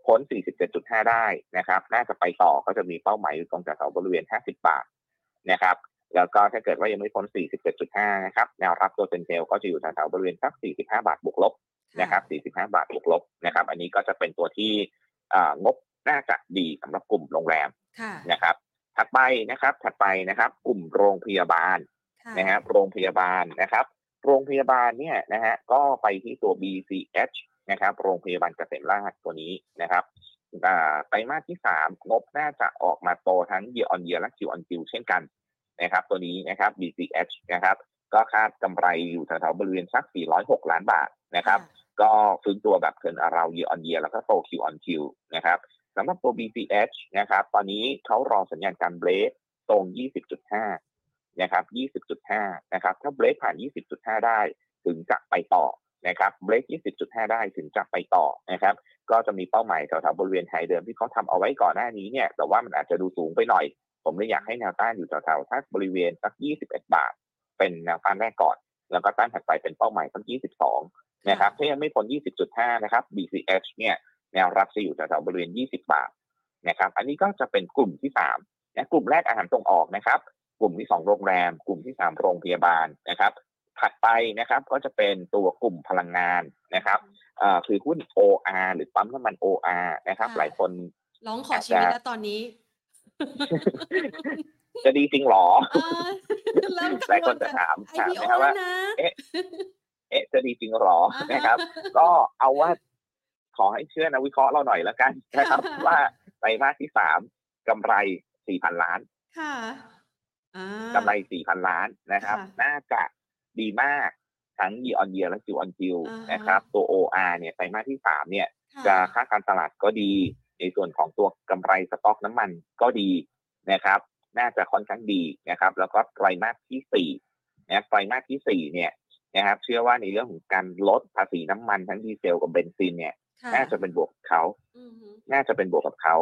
พ้น 47.5 ได้นะครับ น่าจะไปต่อก็จะมีเป้าหมายอยู่ตรงแถวๆบริเวณ 50 บาทนะครับแล้วก็ถ้าเกิดว่ายังไม่พ้น 47.5 นะครับ แนวรับตัวเซนเทลก็จะอยู่แถวๆบริเวณสัก 45 บาทบวกลบนะครับ 45 บาทบวกลบนะครับ อันนี้ก็จะเป็นตัวที่งบ น่าจะดีสำหรับกลุ่มโรงแรมนะครับ ถัดไปนะครับ ถัดไปนะครับ กลุ่มโรงพยาบาลนะครับโรงพยาบาลนะครับ โรงพยาบาลเนี่ยนะฮะก็ไปที่ตัว BCH นะครับ โรงพยาบาลเกษมราชตัวนี้นะครับไตรมาสที่สามงบน่าจะออกมาโตทั้ง year on year และ Q on Q เช่นกันนะครับ ตัวนี้นะครับ BCH นะครับ ก็คาดกำไรอยู่แถวๆบริเวณสัก 406 ล้านบาทนะครับ ก็ฟื้นตัวแบบเทินอาราว year on year แล้วก็โต Q on Q นะครับ สำหรับตัว BCH นะครับ ตอนนี้เขารอสัญญาณการเบรกตรง 20.5 นะครับ 20.5 นะครับ ถ้าเบรกผ่าน 20.5 ได้ถึงจะไปต่อนะครับเบรก20.5 ได้ถึงจะไปต่อนะครับ ก็จะมีเป้าหมายแถวๆบริเวณไฮเดิมที่เขาทำเอาไว้ก่อนหน้านี้เนี่ย แต่ว่ามันอาจจะดูสูงไปหน่อย ผมเลยอยากให้แนวต้านอยู่แถวๆทักบริเวณสัก 21 บาท เป็นแนวต้านแรกก่อน แล้วก็ต้านถัดไปเป็นเป้าหมายสัก 22 นะครับ ถ้ายังไม่พ้น20.5 นะครับ BCH เนี่ย แนวรับจะอยู่แถวๆบริเวณ 20 บาทนะครับ อันนี้ก็จะเป็นกลุ่มที่3นะกลุ่มแรกอาหารส่งออกนะครับ กลุ่มที่ 2 โรงแรม กลุ่มที่ 3 โรงพยาบาลนะครับ ถัดไปนะครับก็จะเป็นตัวกลุ่มพลังงานนะครับอ่าคือหุ้น OR หรือปั๊มน้ำมัน OR นะครับ หลายคนร้องขอชีวิตแล้วตอนนี้ จะดีจริงหรอหลายคนจะถามถามนะครับว่าเอ๊ะเอ๊ะจะดีจริงหรอนะครับ ก็เอาว่า ขอให้เชื่อนะวิเคราะห์เราหน่อยแล้วกันนะครับ ว่าไตรมาสที่สามกำไรสี่พันล้านค่ะกำไรสี่พันล้านนะครับ น่าจะดีมากทั้ง year on year และ Q on Q นะครับ ตัว OR เนี่ยไตรมาสที่สามเนี่ย จะค่าการตลาดก็ดี ในส่วนของตัวกำไรสต็อกน้ำมันก็ดีนะครับ น่าจะค่อนข้างดีนะครับ แล้วก็ไตรมาสที่สี่นะไตรมาสที่สี่เนี่ยนะครับ เชื่อว่าในเรื่องของการลดภาษีน้ำมันทั้งดีเซลกับเบนซินเนี่ย น่าจะเป็นบวกกับเขาน่าจะเป็นบวกกับเขา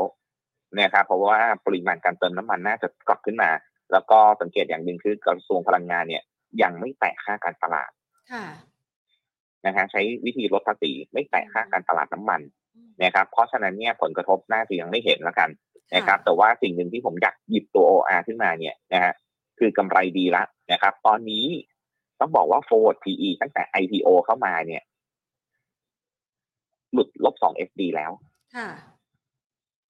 เนี่ยครับเพราะว่าปริมาณการเติมน้ำมันน่าจะกลับขึ้นมา แล้วก็สังเกตอย่างหนึ่งคือกระทรวงพลังงานเนี่ย ยังไม่แตะค่าการตลาดนะฮะใช้วิธีลดภาษีไม่แตะค่าการตลาดน้ำมันนะครับเพราะฉะนั้นเนี่ยผลกระทบน่าจะยังไม่เห็นแล้วกันนะครับ แต่ว่าสิ่งหนึ่งที่ผมอยากหยิบตัว OR ขึ้นมาเนี่ยนะฮะคือกำไรดีละนะครับ ตอนนี้ต้องบอกว่า forward PE ตั้งแต่ IPO เข้ามาเนี่ย หลุดลบสอง FD แล้ว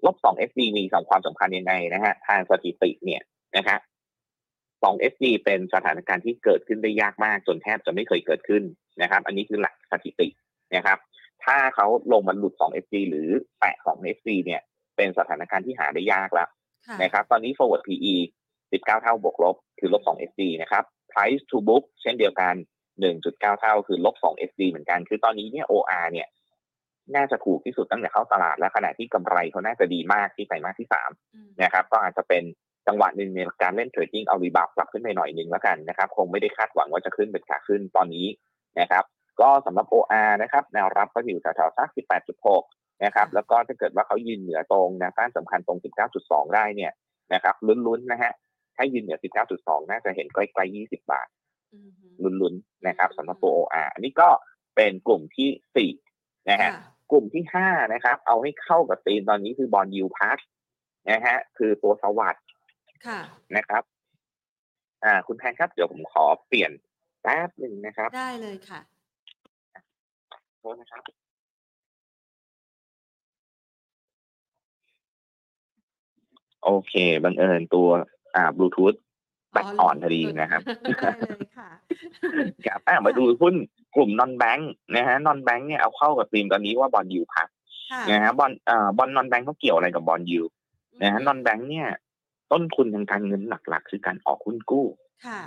ลบสอง FD มีสองความสำคัญยังไงนะฮะทางสถิติเนี่ยนะฮะสอง FD เป็นสถานการณ์ที่เกิดขึ้นได้ยากมาก จนแทบจะไม่เคยเกิดขึ้นนะครับ อันนี้คือหลักสถิตินะครับ ถ้าเขาลงมาหลุดสอง FD หรือแตะสอง FD เนี่ย เป็นสถานการณ์ที่หาได้ยากแล้วนะครับ ตอนนี้ forward PE 19 เท่าบวกลบคือลบ2 FD นะครับ price to book เช่นเดียวกัน 1.9 เท่าคือลบ2 SD เหมือนกัน คือตอนนี้เนี่ย OR เนี่ย น่าจะถูกที่สุดตั้งแต่เข้าตลาดและขณะที่กำไรเขาน่าจะดีมากที่ไตรมาสที่สามนะครับก็อาจจะเป็นจังหวะหนึ่งในการเล่น trading เอา rebound กลับขึ้นไปหน่อยหนึ่งแล้วกันนะครับ คงไม่ได้คาดหวังว่าจะขึ้นเป็นขาขึ้นตอนนี้นะครับ ก็สำหรับ OR นะครับแนวรับก็อยู่แถวๆสัก18.6นะครับแล้วก็ถ้าเกิดว่าเขายืนเหนือตรงแนวต้านสำคัญตรง 19.2 ได้เนี่ยนะครับลุ้นๆนะฮะถ้ายืนเหนือ 19.2 น่าจะเห็นใกล้ๆ 20 บาทลุ้นๆนะครับสำหรับตัว OR อันนี้ก็เป็นกลุ่มที่4นะฮะ กลุ่มที่ห้านะครับ เอาให้เข้ากับตีนตอนนี้คือบอลยูพาร์นะฮะ คือตัวสวัสด์นะครับ อ่า คุณแพนครับ เดี๋ยวผมขอเปลี่ยนแป๊บหนึ่งนะครับ ได้เลยค่ะโทษนะครับโอเค บังเอิญตัว อ่าบลูทูธแบตอ่อนพอดีนะครับได้เลยค่ะครับมาดูหุ้น กลุ่ม non-bank นะฮะ non-bank เนี่ยเอาเข้ากับธีมตอนนี้ว่า bond yield พักนะฮะ bond เอ่อ bond non-bank เขาเกี่ยวอะไรกับ bond yield นะฮะ non-bank เนี่ย ต้นทุนทางการเงินหลักๆ คือการออกหุ้นกู้ค่ะ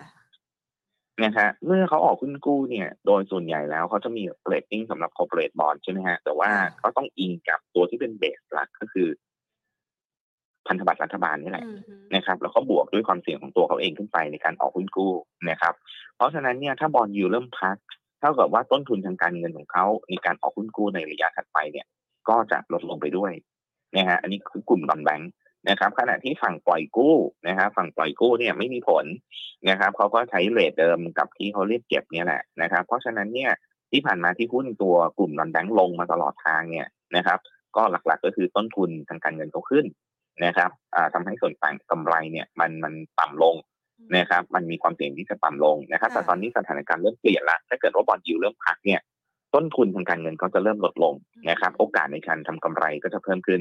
นะฮะเมื่อเขาออกหุ้นกู้เนี่ย โดยส่วนใหญ่แล้วเขาจะมีเรตติ้งสำหรับ corporate bond ใช่ไหมฮะ แต่ว่าค่ะเขาต้องอิงกับตัวที่เป็น base หลักก็คือ พันธบัตรรัฐบาลนี่แหละอืมฮึนะครับ แล้วก็บวกด้วยความเสี่ยงของตัวเขาเองขึ้นไปในการออกหุ้นกู้นะครับ เพราะฉะนั้นเนี่ยถ้าบอลยูเริ่มพัก เท่ากับว่าต้นทุนทางการเงินของเขาในการออกหุ้นกู้ในระยะถัดไปเนี่ย ก็จะลดลงไปด้วยนะฮะอันนี้คือกลุ่มนอนแบงค์นะครับขณะที่ฝั่งปล่อยกู้นะครับฝั่งปล่อยกู้เนี่ยไม่มีผลนะครับเขาก็ใช้เรทเดิมกับที่เขาเรียกเก็บเนี่ยแหละนะครับ เพราะฉะนั้นเนี่ยที่ผ่านมาที่หุ้นตัวกลุ่มนอนแบงค์ลงมาตลอดทางเนี่ยนะครับ ก็หลักๆก็คือต้นทุนทางการเงินเขาขึ้นนะครับอ่าทำให้ส่วนต่างกำไรเนี่ยมันมันต่ำลง นะครับมันมีความเสี่ยงที่จะต่ำลงนะครับค่ะแต่ตอนนี้สถานการณ์เริ่มเปลี่ยนละถ้าเกิดว่าบอลยิวเริ่มพักเนี่ยต้นทุนทางการเงินก็จะเริ่มลดลงนะครับ โอกาสในการทำกำไรก็จะเพิ่มขึ้น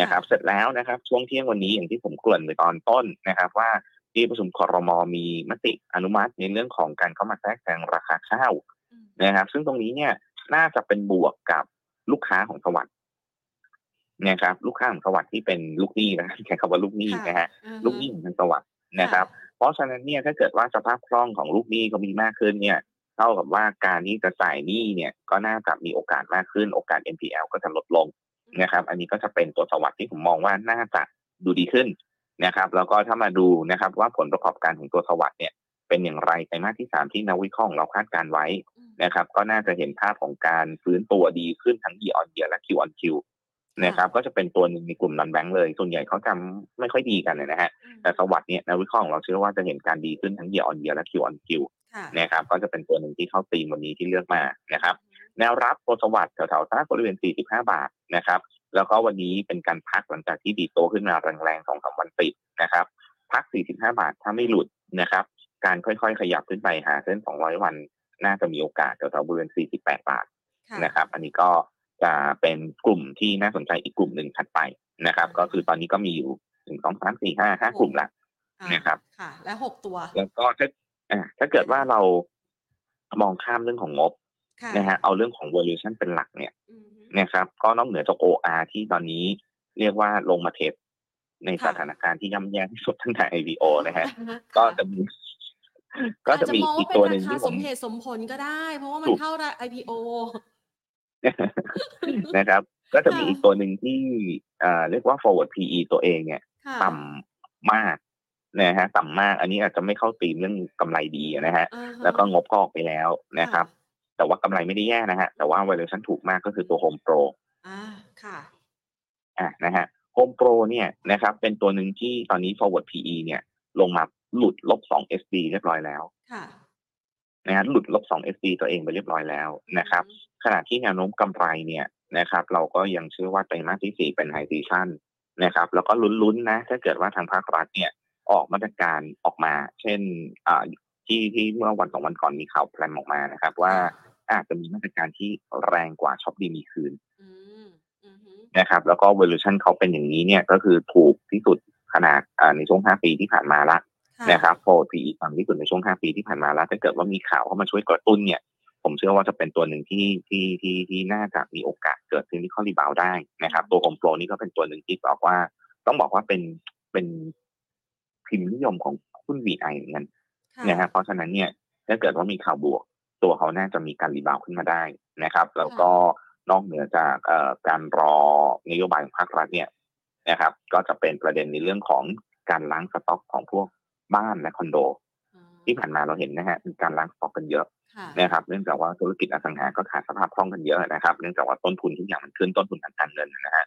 นะครับ เสร็จแล้วนะครับ ช่วงเที่ยงวันนี้อย่างที่ผมเกริ่นไปตอนต้นนะครับ ว่าที่ประชุมครมมีมติอนุมัติในเรื่องของการเข้ามาแทรกแซงราคาข้าวอืมนะครับ ซึ่งตรงนี้เนี่ยน่าจะเป็นบวกกับลูกค้าของสวัสด์นะครับ ลูกค้าของสวัสด์ที่เป็นลูกหนี้นะใช้คำว่าลูกหนี้นะฮะอือฮึลูกหนี้ของทางสวัสด์นะครับ เพราะฉะนั้นเนี่ยถ้าเกิดว่าสภาพคล่องของลูกหนี้เขามีมากขึ้นเนี่ยเท่ากับว่าการที่จะจ่ายหนี้เนี่ยก็น่าจะมีโอกาสมากขึ้น โอกาส NPL ก็จะลดลงนะครับ อันนี้ก็จะเป็นตัวสวัสดิ์ที่ผมมองว่าน่าจะดูดีขึ้นนะครับ แล้วก็ถ้ามาดูนะครับว่าผลประกอบการของตัวสวัสดิ์เนี่ยเป็นอย่างไรไตรมาสที่สามที่นักวิเคราะห์ของเราคาดการไว้นะครับ ก็น่าจะเห็นภาพของการฟื้นตัวดีขึ้นทั้ง year on year และ Q on Q นะครับก็จะเป็นตัวหนึ่งในกลุ่มนอนแบงค์เลย ส่วนใหญ่เขาจะไม่ค่อยดีกันนะฮะอืมแต่สวัสด์เนี่ยนักวิเคราะห์ของเราเชื่อว่าจะเห็นการดีขึ้นทั้ง year on year และ Q on Q ค่ะนะครับก็จะเป็นตัวหนึ่งที่เข้าตีมวันนี้ที่เลือกมานะครับแนวรับตัวสวัสด์แถวๆสักบริเวณ 45 บาทนะครับแล้วก็วันนี้เป็นการพักหลังจากที่ดีดโตขึ้นมาแรงๆสองสามวันติดนะครับพัก 45 บาทถ้าไม่หลุดนะครับการค่อยๆ ขยับขึ้นไปหาเส้น 200 วันน่าจะมีโอกาสแถวๆบริเวณ 48 บาทค่ะนะครับ อันนี้ก็ จะเป็นกลุ่มที่น่าสนใจอีกกลุ่มหนึ่งถัดไปนะครับ ก็คือตอนนี้ก็มีอยู่ถึงสองสามสี่ห้าห้ากลุ่มละอ่านะครับ ค่ะ และหกตัว แล้วก็ถ้าอ่าถ้าเกิดว่าเรามองข้ามเรื่องของงบค่ะนะฮะเอาเรื่องของ valuation เป็นหลักเนี่ยอืมฮึนะครับ ก็นอกเหนือจาก OR ที่ตอนนี้เรียกว่าลงมาเทปในสค่ะถานการณ์ที่ย่ำแย่ที่สุดตั้งแต่ IPO นะฮะอ่าฮะก็ค่ะจะมีก็จะมีอาจอีกมตัวว่าหเป็นึ่งราคาที่ผสมมเหตุสมผลก็ได้ เพราะว่ามัถูนกเข้า IPO นะครับ ก็จะมีค่ะอีกตัวหนึ่งที่เอ่อเรียกว่า forward PE ตัวเองเนี่ยค่ะต่ำมากนะฮะต่ำมาก อันนี้อาจจะไม่เข้าตีมเรื่องกำไรดีนะฮะอ่าฮะ แล้วก็งบก็ออกไปแล้วนะครับ แต่ว่ากำไรไม่ได้แย่นะฮะ แต่ว่า valuation ถูกมากก็คือตัว Home Pro อ่าค่ะอะนะฮะ Home Pro เนี่ยนะครับ เป็นตัวหนึ่งที่ตอนนี้ forward PE เนี่ย ลงมาหลุดลบ2 SD เรียบร้อยแล้วค่ะนะฮะหลุดลบ2 SD ตัวเองไปเรียบร้อยแล้วนะครับ ขณะที่แนวโน้มกำไรเนี่ยนะครับ เราก็ยังเชื่อว่าไตรมาสที่4เป็นไฮซีชันนะครับ แล้วก็ลุ้นๆนะ ถ้าเกิดว่าทางภาครัฐเนี่ยออกมาตรการออกมา เช่นอ่าที่ที่เมื่อวันสองวันก่อนมีข่าวแพลนออกมานะครับ ว่าอาจจะมีมาตรการที่แรงกว่าช็อปดีมีคืนอืมอืมฮึนะครับ แล้วก็ valuation เขาเป็นอย่างนี้เนี่ยก็คือถูกที่สุดขนาดอ่าในช่วง 5 ปีที่ผ่านมาละค่ะนะครับ forward P/E ต่ำที่สุดในช่วง 5 ปีที่ผ่านมาแล้วถ้าเกิดว่ามีข่าวเข้ามาช่วยกระตุ้นเนี่ย ผมเชื่อว่าจะเป็นตัวหนึ่งที่ที่ที่ที่น่าจะมีโอกาสเกิดขึ้นที่เขา rebound ได้นะครับ ตัวโฮมโปรนี่ก็เป็นตัวหนึ่งที่บอกว่า ต้องบอกว่าเป็นเป็นพิมพ์นิยมของหุ้น VI เหมือนกันค่ะนะฮะเพราะฉะนั้นเนี่ยถ้าเกิดว่ามีข่าวบวก ตัวเขาน่าจะมีการ rebound ขึ้นมาได้นะครับ แล้วก็นอกเหนือจากเอ่อการรอนโยบายของภาครัฐเนี่ยนะครับ ก็จะเป็นประเด็นในเรื่องของการล้างสต็อกของพวกบ้านและคอนโดอ๋อที่ผ่านมาเราเห็นนะฮะมีการล้างสต็อกกันเยอะค่ะ นะครับเนื่องจากว่าธุรกิจอสังหาก็ขาดสภาพคล่องกันเยอะนะครับ เนื่องจากว่าต้นทุนทุกอย่างมันขึ้นต้นทุนทางการเงินนะฮะ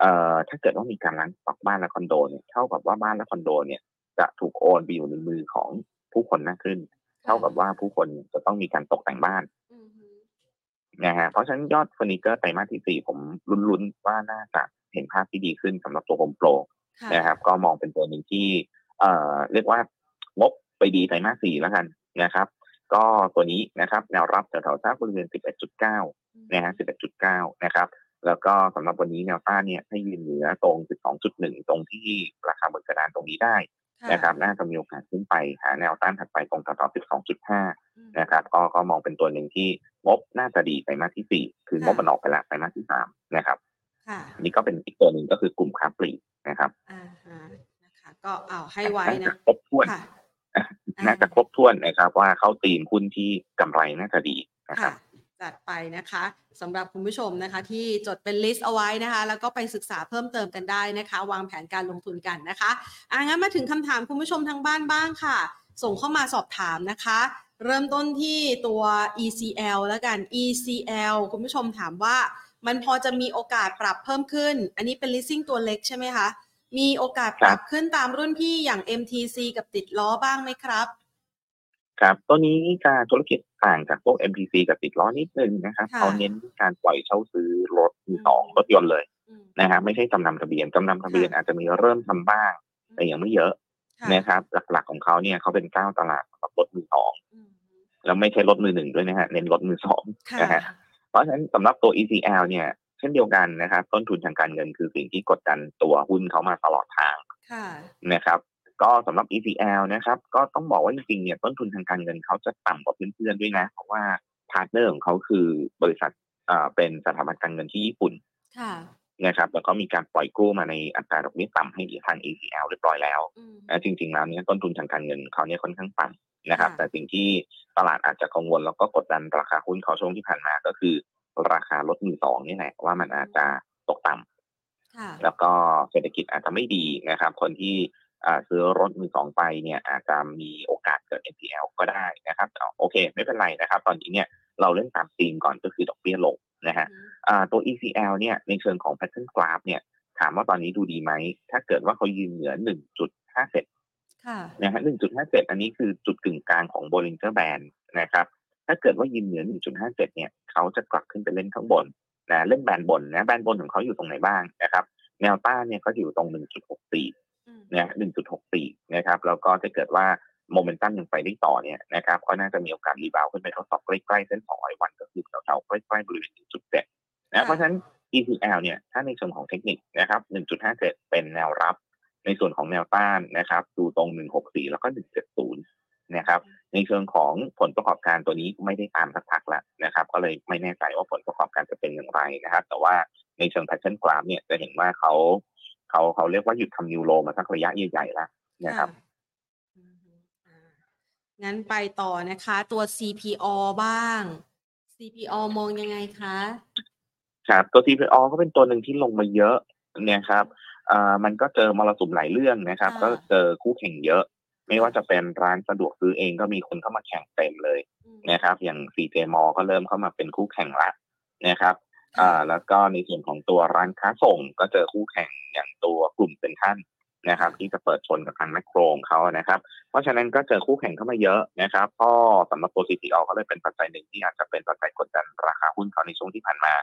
เอ่อถ้าเกิดว่ามีการล้างสต็อกบ้านและคอนโดเนี่ยเท่ากับว่าบ้านและคอนโดเนี่ยจะถูกโอนไปอยู่ในมือของผู้คนมากขึ้น เท่ากับว่าผู้คนจะต้องมีการตกแต่งบ้านอืมฮึนะฮะเพราะฉะนั้นยอดเฟอร์นิเจอร์ไตรมาสที่สี่ผมลุ้นๆว่าน่าจะเห็นภาพที่ดีขึ้นสำหรับตัวโฮมโปรค่ะนะครับ ก็มองเป็นตัวหนึ่งที่ เอ่อ เรียกว่างบไปดีไตรมาสสี่แล้วกันนะครับ ก็ตัวนี้นะครับแนวรับแถวๆสักบริเวณ 11.9 นะฮะ 11.9 นะครับ แล้วก็สำหรับวันนี้แนวต้านเนี่ยให้ยืนเหนือตรง 12.1 ตรงที่ราคาบนกระดานตรงนี้ได้นะครับ น่าจะมีโอกาสขึ้นไปหาแนวต้านถัดไปตรงแถวๆ12.5อืมนะครับ ก็ก็มองเป็นตัวหนึ่งที่งบน่าจะดีไตรมาสที่ 4 คืองบมันออกไปแล้วไตรมาสที่ 3 นะครับค่ะอันนี่ก็เป็นอีกตัวหนึ่งก็คือกลุ่มค้าปลีกนะครับอ่าฮะนะคะก็เอาให้ไว้น่าจะนะครบถ้วนค่ะ น่าจะครบถ้วนนะครับ ว่าเข้าตีมหุ้นที่กำไรน่าจะดีนะครับจัดไปนะคะสำหรับคุณผู้ชมนะคะ ที่จดเป็น list เอาไว้นะคะ แล้วก็ไปศึกษาเพิ่มเติมกันได้นะคะ วางแผนการลงทุนกันนะคะอะงั้นมาถึงคำถามคุณผู้ชมทางบ้านบ้างค่ะ ส่งเข้ามาสอบถามนะคะ เริ่มต้นที่ตัว ECL แล้วกัน ECL คุณผู้ชมถามว่า มันพอจะมีโอกาสปรับเพิ่มขึ้น อันนี้เป็น leasing ตัวเล็กใช่ไหมคะ มีโอกาสปรับขึ้นตามรุ่นพี่อย่าง MTC กับติดล้อบ้างไหมครับ ครับตัวนี้การธุรกิจต่างจากพวก MPC กับติดล้อนิดนึงนะครับค่ะเขาเน้นการปล่อยเช่าซื้อรถมือสองอืมรถยนต์เลยอืมนะฮะไม่ใช่จำนำทะเบียนจำนำทะเบียนค่ะอาจจะมีเริ่มทำบ้าง แต่ยังไม่เยอะค่ะนะครับ หลักๆของเขาเนี่ยเขาเป็นเจ้าตลาดสำหรับรถมือสองอืมแล้วไม่ใช่รถมือหนึ่งด้วยนะฮะเน้นรถมือสองค่ะนะฮะเพราะฉะนั้นสำหรับตัว ECL เนี่ย เช่นเดียวกันนะครับ ต้นทุนทางการเงินคือสิ่งที่กดดันตัวหุ้นเขามาตลอดทางค่ะนะครับก็สำหรับ ECL นะครับก็ต้องบอกว่าจริงๆเนี่ยต้นทุนทางการเงินเขาจะต่ำกว่าเพื่อนๆด้วยนะ เพราะว่า partner ของเขาคือบริษัทอ่าเป็นสถาบันการเงินที่ญี่ปุ่นค่ะนะครับแล้วก็มีการปล่อยกู้มาในอัตราดอกเบี้ยต่ำให้ทาง ECL เรียบร้อยแล้วอืมนะจริงๆแล้วเนี่ยต้นทุนทางการเงินเขาเนี่ยค่อนข้างต่ำนะครับค่ะแต่สิ่งที่ตลาดอาจจะกังวลแล้วก็กดดันราคาหุ้นเขาช่วงที่ผ่านมาก็คือ ราคารถมือสองนี่แหละว่ามันอาจจะตกต่ำค่ะแล้วก็เศรษฐกิจอาจจะไม่ดีนะครับ คนที่อ่าซื้อรถมือสองไปเนี่ยอาจจะมีโอกาสเกิด NPL ก็ได้นะครับแต่โอเค ไม่เป็นไรนะครับ ตอนนี้เนี่ยเราเล่นตามธีมก่อนก็คือดอกเบี้ยลงนะฮะอ่าตัว ECL เนี่ยในเชิงของ pattern graph เนี่ยถามว่าตอนนี้ดูดีไหม ถ้าเกิดว่าเขายืนเหนือ 1.5เซตค่ะนะฮะ1.5เซตอันนี้คือจุดกึ่งกลางของ Bollinger Band นะครับ ถ้าเกิดว่ายืนเหนือ 1.5เซตเนี่ยเขาจะกลับขึ้นไปเล่นข้างบนนะเล่น band บนนะ band บนของเขาอยู่ตรงไหนบ้างนะครับ แนวต้านเนี่ยก็อยู่ตรง 1.64อืมนะ1.64 นะครับ แล้วก็ถ้าเกิดว่าโมเมนตัมยังไปได้ต่อเนี่ยนะครับก็น่าจะมีโอกาส rebound ขึ้นไปทดสอบใกล้ๆเส้น200วันก็คือแถวๆใกล้ๆบริเวณ 1.7 นะเพราะฉะนั้น ECL เนี่ยถ้าในส่วนของเทคนิคนะครับ 1.57 เป็นแนวรับ ในส่วนของแนวต้านนะครับ ดูตรง 164 แล้วก็ 170 นะครับ ในเชิงของผลประกอบการตัวนี้ไม่ได้ตามสักพักแล้วนะครับ ก็เลยไม่แน่ใจว่าผลประกอบการจะเป็นอย่างไรนะครับ แต่ว่าในเชิง pattern graph เนี่ยจะเห็นว่าเขาเขาเขาเรียกว่าหยุดทำนิวโรมาสักระยะใหญ่ๆแล้วนะครับอืมอ่างั้นไปต่อนะคะ ตัว CPO บ้าง CPO มองยังไงคะครับตัว CPO ก็เป็นตัวหนึ่งที่ลงมาเยอะนะครับอ่ามันก็เจอมรสุมหลายเรื่องนะครับค่ะก็เจอคู่แข่งเยอะ ไม่ว่าจะเป็นร้านสะดวกซื้อเองก็มีคนเข้ามาแข่งเต็มเลยอืมนะครับ อย่าง CJ m a l l ก็เริ่มเข้ามาเป็นคู่แข่งละนะครับค่ะอ่าแล้วก็ในส่วนของตัวร้านค้าส่งก็เจอคู่แข่งอย่างตัวกลุ่มเซ็นทรัลนะครับ ที่จะเปิดชนกับทางแมคโครของเขานะครับ เพราะฉะนั้นก็เจอคู่แข่งเข้ามาเยอะนะครับก็สำหรับตัว CPO ก็เลยเป็นปัจจัยหนึ่งที่อาจจะเป็นปัจจัยกดดันราคาหุ้นเขาในช่วงที่ผ่านมา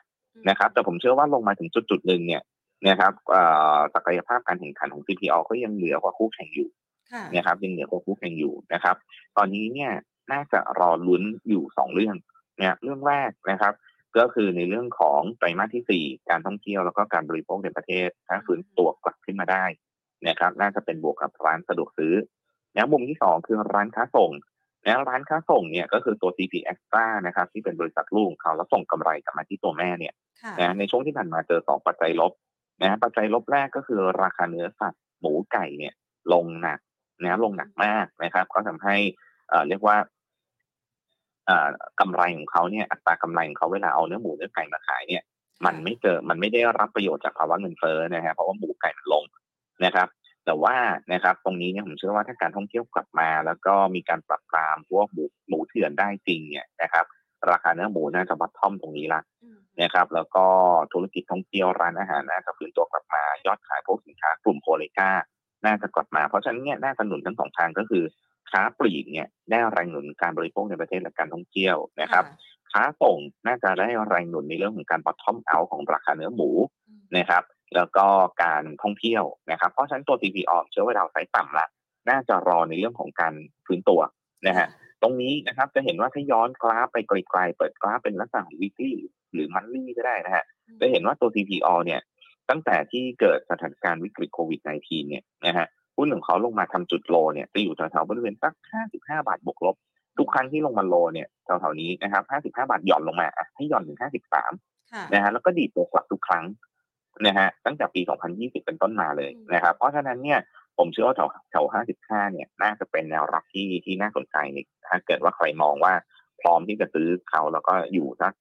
นะครับ แต่ผมเชื่อว่าลงมาถึงจุดจุดๆหนึ่งเนี่ยนะครับเอ่อศักยภาพการแข่งขันของ CPO ก็ยังเหนือกว่าคู่แข่งอยู่ค่ะ นะครับยังเหนือกว่าคู่แข่งอยู่นะครับ ตอนนี้เนี่ยน่าจะรอลุ้นอยู่สองเรื่องเนี่ยเรื่องแรกนะครับ ก็คือในเรื่องของไตรมาสที่สี่การท่องเที่ยวแล้วก็การบริโภคในประเทศถ้าฟื้นตัวกลับขึ้นมาได้นะครับ น่าจะเป็นบวกกับร้านสะดวกซื้อแล้วมุมที่สองคือร้านค้าส่งแล้วร้านค้าส่งเนี่ยก็คือตัว CP Extra นะครับที่เป็นบริษัทลูกของเขาแล้วส่งกำไรกลับมาที่ตัวแม่เนี่ยค่ะนะในช่วงที่ผ่านมาเจอสองปัจจัยลบนะปัจจัยลบแรกก็คือราคาเนื้อสัตว์หมูไก่เนี่ยลงหนัก นะลงหนักมากนะครับก็ทำให้เอ่อเรียกว่าเอ่อกำไรของเขาเนี่ยอัตรากำไรของเขาเวลาเอาเนื้อหมูเนื้อไก่มาขายเนี่ย มันไม่เจอมันไม่ได้รับประโยชน์จากภาวะเงินเฟ้อนะฮะเพราะว่าหมูไก่มันลงนะครับ แต่ว่านะครับตรงนี้เนี่ยผมเชื่อว่าถ้าการท่องเที่ยวกลับมา แล้วก็มีการปรับปรามพวกหมูหมูเถื่อนได้จริงเนี่ยนะครับ ราคาเนื้อหมูน่าจะบัตทอมตรงนี้ละอืมนะครับแล้วก็ธุรกิจท่องเที่ยวร้านอาหารน่าจะฟื้นตัวกลับมายอดขายพวกสินค้ากลุ่มโคเลกา น่าจะกลับมา เพราะฉะนั้นเนี่ยน่าจะหนุนทั้งสองทางก็คือ ค้าปลีกเนี่ยได้แรงหนุนการบริโภคในประเทศและการท่องเที่ยวนะครับ ค้าส่งน่าจะได้แรงหนุนในเรื่องของการ bottom out ของราคาเนื้อหมูอืมนะครับ แล้วก็การท่องเที่ยวนะครับ เพราะฉะนั้นตัว CPO เชื่อว่าเราไซส์ต่ำละน่าจะรอในเรื่องของการฟื้นตัวนะฮะตรงนี้นะครับจะเห็นว่าถ้าย้อนกราฟไปไกลๆเปิดกราฟเป็นลักษณะของ weekly หรือ monthly ก็ได้นะฮะจะเห็นว่าตัว CPO เนี่ย ตั้งแต่ที่เกิดสถานการณ์วิกฤตโควิด -19 เนี่ยนะฮะหุ้นของเขาลงมาทำจุดโลเนี่ยจะอยู่แถวๆบริเวณสัก 55 บาทบวกลบ ทุกครั้งที่ลงมาโลเนี่ยแถวๆนี้นะครับ 55 บาทหย่อนลงมาอะให้หย่อนถึง 53ค่ะนะฮะแล้วก็ดีดตัวกลับทุกครั้งนะฮะตั้งแต่ปี 2020 เป็นต้นมาเลยอืมนะครับ เพราะฉะนั้นเนี่ยผมเชื่อว่าแถวแถว 55 เนี่ยน่าจะเป็นแนวรับที่ที่น่าสนใจนี่ถ้าเกิดว่าใครมองว่าพร้อมที่จะซื้อเขาแล้วก็อยู่สัก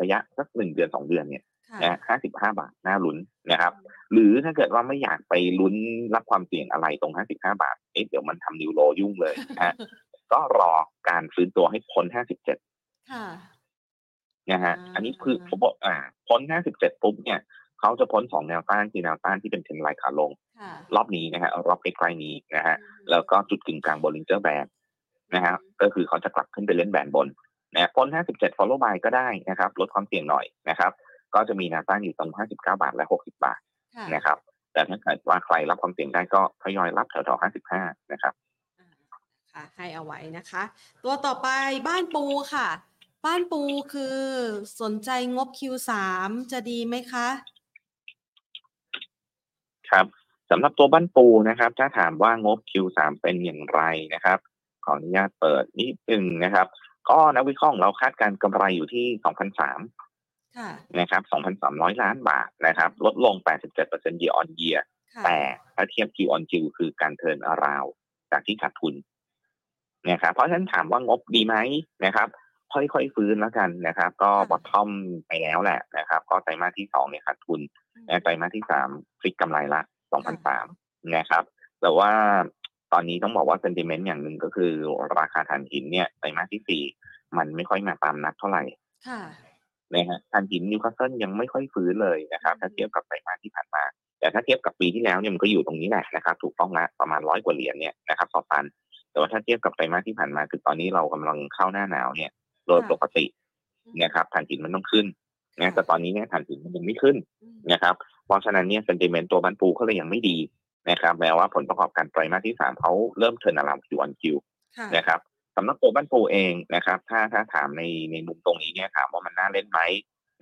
ระยะสักหนึ่งเดือนสองเดือนเนี่ย ค่ะนะ55บาทน่าลุ้นนะครับ หรือถ้าเกิดว่าไม่อยากไปลุ้นรับความเสี่ยงอะไรตรง55บาทเอ๊ะเดี๋ยวมันทำนิวโรยุ่งเลยนะฮะก็รอการฟื้นตัวให้พ้น57ค่ะนะฮะอ่าอันนี้คือผมบอกอ่า พ้น57ปุ๊บเนี่ยเขาจะพ้นสองแนวต้านคือแนวต้านที่เป็นเทรนไลน์ขาลงค่ะรอบนี้นะฮะรอบใกล้ๆนี้นะฮะแล้วก็จุดกึ่งกลางบนลิงเจอร์แบนนะฮะก็คือเขาจะกลับขึ้นไปเล่นแบนบนนะพ้น57 follow by ก็ได้นะครับ ลดความเสี่ยงหน่อยนะครับ ก็จะมีแนวต้านอยู่ตรง 59 บาทและ 60 บาทค่ะนะครับ แต่ถ้าเกิดว่าใครรับความเสี่ยงได้ก็ทยอยรับแถวๆ55 นะครับอ่าค่ะให้เอาไว้นะคะ ตัวต่อไปบ้านปูค่ะ บ้านปูคือสนใจงบ Q3 จะดีไหมคะ ครับสำหรับตัวบ้านปูนะครับ ถ้าถามว่างบ Q3 เป็นอย่างไรนะครับ ขออนุญาตเปิดนิดนึงนะครับ ก็นักวิเคราะห์ของเราคาดการณ์กำไรอยู่ที่ 2,003ค่ะ นะครับ 2,300 ล้านบาทนะครับ ลดลง 87% year on year ค่ะแต่ถ้าเทียบ Q on Q คือการเทิร์นอาราวจากที่ขาดทุนนะครับ เพราะฉะนั้นถามว่างบดีไหมนะครับ ค่อยๆฟื้นแล้วกันนะครับ ก็ bottom ไปแล้วแหละนะครับ ก็ไตรมาสที่สองเนี่ยขาดทุนนะไตรมาสที่สามพลิกกำไรละ2,003นะครับ แต่ว่าตอนนี้ต้องบอกว่า sentiment อย่างหนึ่งก็คือราคาถ่านหินเนี่ยไตรมาสที่สี่มันไม่ค่อยมาตามนัดเท่าไหร่ค่ะ นะฮะถ่านหินนิวคาสเซิลยังไม่ค่อยฟื้นเลยนะครับ ถ้าเทียบกับไตรมาสที่ผ่านมา แต่ถ้าเทียบกับปีที่แล้วเนี่ยมันก็อยู่ตรงนี้แหละนะครับ ถูกต้องละประมาณร้อยกว่าเหรียญเนี่ยนะครับต่อตัน แต่ว่าถ้าเทียบกับไตรมาสที่ผ่านมา คือตอนนี้เรากำลังเข้าหน้าหนาวเนี่ยโดยปกตินะครับถ่านหินมันต้องขึ้นนะแต่ตอนนี้เนี่ยถ่านหินมันยังไม่ขึ้นอืมนะครับ เพราะฉะนั้นเนี่ยเซนติเมนต์ตัวบันปูก็เลยยังไม่ดีนะครับแม้ว่าผลประกอบการไตรมาสที่สามเขาเริ่มเทิร์นอารามคิวออนคิวค่ะนะครับ สำหรับตัวบันปูเองนะครับ ถ้าถ้าถามในในมุมตรงนี้เนี่ยถามว่ามันน่าเล่นไหม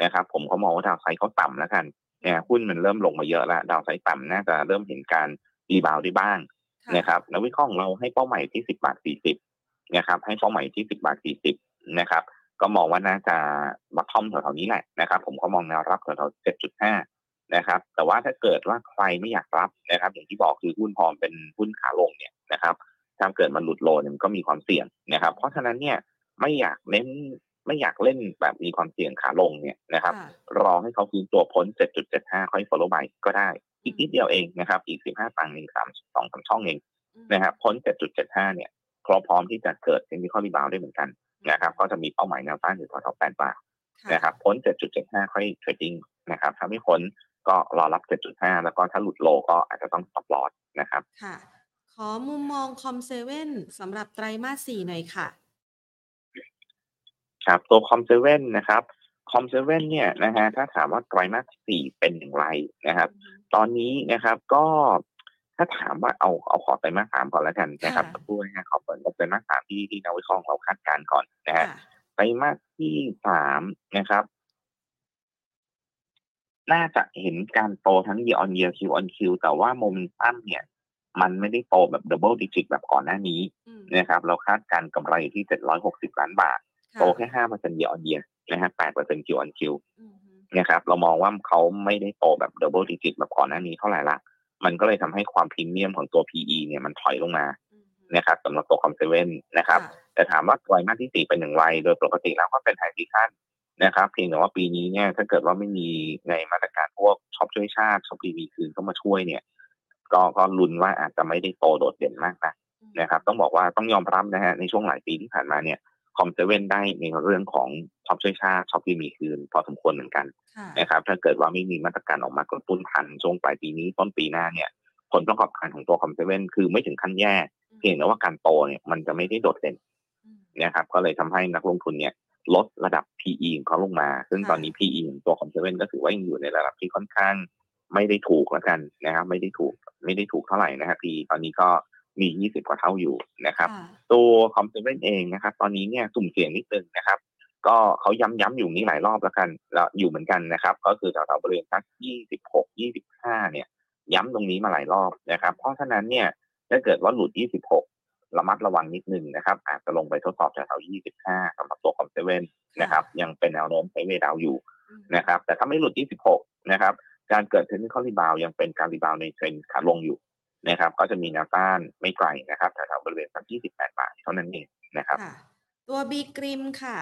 นะครับ ผมก็มองว่า downside เขาต่ำแล้วกันเนี่ยหุ้นมันเริ่มลงมาเยอะแล้ว downside ต่ำน่าจะเริ่มเห็นการ rebound ได้บ้างค่ะนะครับนักวิเคราะห์ของเราให้เป้าหมายที่10บาท40นะครับ ให้เป้าหมายที่10บาท40นะครับ ก็มองว่าน่าจะ bottom แถวๆนี้แหละนะครับ ผมก็มองแนวรับแถวๆ7.5นะครับ แต่ว่าถ้าเกิดว่าใครไม่อยากรับนะครับ อย่างที่บอกคือหุ้นพอมันเป็นหุ้นขาลงเนี่ยนะครับ ถ้าเกิดมันหลุด low เนี่ยมันก็มีความเสี่ยงนะครับ เพราะฉะนั้นเนี่ยไม่อยากเน้นไม่อยากเล่นแบบมีความเสี่ยงขาลงเนี่ยนะครับค่ะรอให้เขาคืนตัวพ้น 7.75 ค่อย follow by ก็ได้ อีกนิดเดียวเองนะครับ อีก 15 ตังค์เองสามสองสามช่องเองอืมนะครับ พ้น 7.75 เนี่ยพร้อมพร้อมที่จะเกิดเป็นวิเคราะห์รีบาวได้เหมือนกันนะครับ ก็จะมีเป้าหมายแนวต้านอยู่แถวๆ8บาทค่ะนะครับ พ้น 7.75 ค่อยเทรดดิ้งนะครับ ถ้าไม่พ้นก็รอรับ 7.5 แล้วก็ถ้าหลุดโลก็อาจจะต้อง stop loss นะครับค่ะ ขอมุมมองคอมเซเว่นสำหรับไตรมาสสี่หน่อยค่ะ ครับ ตัวคอมเซเว่นนะครับคอมเซเว่นเนี่ยนะฮะถ้าถามว่าไตรมาสสี่เป็นอย่างไรนะครับ ตอนนี้นะครับก็ถ้าถามว่าเอาเอาขอไตรมาสสามก่อนแล้วกันนะครับค่ะสักครู่นะฮะขอเปิดงบไตรมาสสามที่ที่นักวิเคราะห์ของเราคาดการณ์ก่อนนะฮะค่ะไตรมาสที่สามนะครับ น่าจะเห็นการโตทั้ง year on year Q on Q แต่ว่าโมเมนตัมเนี่ย มันไม่ได้โตแบบ double digit แบบก่อนหน้านี้อืมนะครับเราคาดการณ์กำไรอยู่ที่ 760 ล้านบาทค่ะโตแค่5% year on year นะฮะ8% Q on Q อืมนะครับเรามองว่าเขาไม่ได้โตแบบ double digit แบบก่อนหน้านี้เท่าไหร่ละมันก็เลยทำให้ความพรีเมียมของตัว PE เนี่ยมันถอยลงมาอืมนะครับสำหรับตัว COM7นะครับค่ะแต่ถามว่าไตรมาสที่สี่เป็นอย่างไรโดยปกติแล้วก็เป็น high seasonนะครับเพียงแต่ว่าปีนี้เนี่ยถ้าเกิดว่าไม่มีในมาตรการพวกช็อปช่วยชาติช็อปดีมีคืนเข้ามาช่วยเนี่ย ก็ก็ลุ้นว่าอาจจะไม่ได้โตโดดเด่นมากนะนะครับ ต้องบอกว่าต้องยอมรับนะฮะในช่วงหลายปีที่ผ่านมาเนี่ย COM7ได้ในเรื่องของช็อปช่วยชาติช็อปดีมีคืน พอสมควรเหมือนกันค่ะนะครับ ถ้าเกิดว่าไม่มีมาตรการออกมากระตุ้นทันช่วงปลายปีนี้ต้นปีหน้าเนี่ยผลประกอบการของตัว COM7คือไม่ถึงขั้นแย่ เพียงแต่ว่าการโตเนี่ยมันจะไม่ได้โดดเด่นอืมนะครับ ก็เลยทำให้นักลงทุนเนี่ยลดระดับ PE ของเขาลงมา ซึ่งค่ะตอนนี้ PE ของตัวของเซเว่นก็ถือว่ายังอยู่ในระดับที่ค่อนข้าง ไม่ได้ถูกแล้วกันนะครับ ไม่ได้ถูกไม่ได้ถูกเท่าไหร่นะครับ PE ตอนนี้ก็มี20กว่าเท่าอยู่นะครับค่ะตัวคอมเซเว่นเองนะครับ ตอนนี้เนี่ยสุ่มเสี่ยงนิดนึงนะครับ ก็เขาย้ำๆอยู่นี้หลายรอบแล้วกันแล้วอยู่เหมือนกันนะครับ ก็คือแถวๆบริเวณสัก26 25เนี่ย ย้ำตรงนี้มาหลายรอบนะครับ เพราะฉะนั้นเนี่ยถ้าเกิดว่าหลุด26ระมัดระวังนิดนึงนะครับ อาจจะลงไปทดสอบแถวๆ25สำหรับตัว COM7นะครับ ยังเป็นแนวโน้ม sideway down อยู่อืมนะครับ แต่ถ้าไม่หลุด 26 นะครับ การเกิด technical rebound ยังเป็นการ rebound ในเทรนด์ขาลงอยู่นะครับ ก็จะมีแนวต้านไม่ไกลนะครับแถวๆบริเวณสัก28 บาทเท่านั้นเองนะครับค่ะตัว BGRIM ค่ะ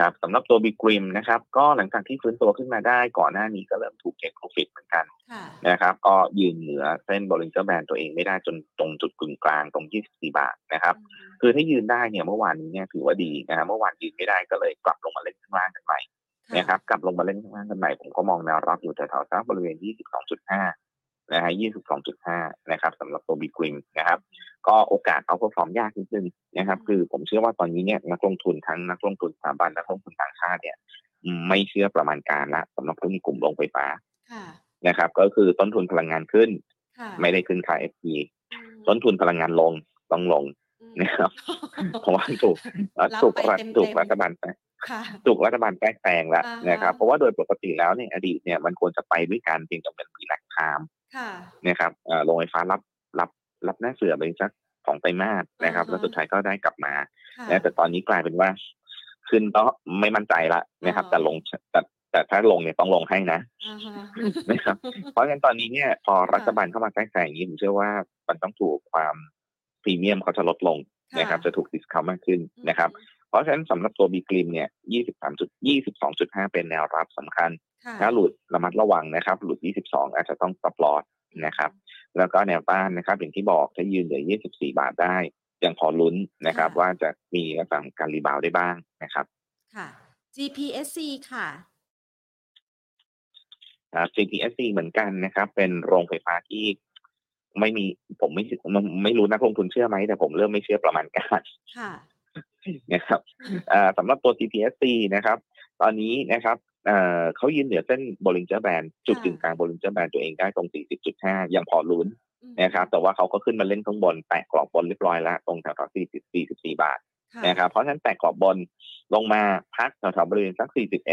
ครับสำหรับตัว BGRIM นะครับก็หลังจากที่ฟื้นตัวขึ้นมาได้ก่อนหน้านี้ก็เริ่มถูก take profit เหมือนกันค่ะนะครับก็ยืนเหนือเส้นบริ n เ e r Band ตัวเองไม่ได้จนตรงจุดกึ่งกลางตรง 24 บาทนะครับคือถ้ายืนได้เนี่ยเมื่อวานนี้เนี่ยถือว่าดีนะครับเมื่อวานยืนไม่ได้ก็เลยกลับลงมาเล่นข้างล่างกันใหม่นะครับกลับลงมาเล่นข้างล่างกันใหม่ผมก็มองแนวรับอยู่แถวๆสักบริเวณ 22.5 นะฮะ22.5นะครับสำหรับตัวบีกริมนะครับก็โอกาสเอาพอฟอร์มยากนิดนึงนะครับคือผมเชื่อว่าตอนนี้เนี่ยนักลงทุนทั้งนักลงทุนสถาบันนักลงทุนต่างชาติเนี่ยไม่เชื่อประมาณการละสำหรับหุ้นกลุ่มโรงไฟฟ้าค่ะนะครับ ก็คือต้นทุนพลังงานขึ้นค่ะไม่ได้ขึ้นค่า FT อืมต้นทุนพลังงานลงต้องลงอืมนะครับเพราะว่าถูกรับถูกไปรัฐเต็มๆถูกรัฐบาลแทรกค่ะถูกรัฐบาลแทรกแซงแล้วอ่าฮะนะครับ เพราะว่าโดยปกติแล้วเนี่ยอดีตเนี่ยมันควรจะไปด้วยการเพียงแต่เป็นมีแลกไทม์ ค่ะนะครับเอ่อโรงไฟฟ้ารับรับรับหน้าเสือไปสักสองไตรมาสนะครับอ่าฮะแล้วสุดท้ายก็ได้กลับมาค่ะนะแต่ตอนนี้กลายเป็นว่า ขึ้นก็ไม่มั่นใจละนะครับอ่าแต่ลงแต่แต่ถ้าลงเนี่ยต้องลงให้นะอ่าฮะนะครับ เพราะฉะนั้นตอนนี้เนี่ย พอรัฐบาลเข้ามาแทรกแซงอย่างนี้ผมเชื่อว่ามันต้องถูกความพรีเมียมเขาจะลดลงนะครับ จะถูกดิสคาวมากขึ้นนะครับ เพราะฉะนั้นสำหรับตัวบีกริมเนี่ย23จุด22.5เป็นแนวรับสำคัญค่ะถ้าหลุดระมัดระวังนะครับ หลุด22อาจจะต้อง stop loss นะครับ แล้วก็แนวต้านนะครับ อย่างที่บอกถ้ายืนเหลือ24บาทได้ ยังพอลุ้นนะครับค่ะว่าจะมีลักษณะของการรีบาวด์ได้บ้างนะครับ ค่ะ GPSC ค่ะครับ GTSC เหมือนกันนะครับ เป็นโรงไฟฟ้าที่ไม่มีผมไม่ไม่ไม่รู้นักลงทุนเชื่อไหมแต่ผมเริ่มไม่เชื่อประมาณการค่ะ นะครับอ่าสำหรับตัว GPSC นะครับ ตอนนี้นะครับเอ่อเขายืนเหนือเส้น Bollinger Band จุดกึ่งกลาง Bollinger Band ตัวเองได้ตรง 40.5 ยังพอลุ้นอืมนะครับ แต่ว่าเขาก็ขึ้นมาเล่นข้างบน แตะกรอบบนเรียบร้อยแล้ว ตรงแถวๆ40 44บาทค่ะนะครับ เพราะฉะนั้นแตะกรอบบนลงมาพักแถวๆบริเวณสัก 41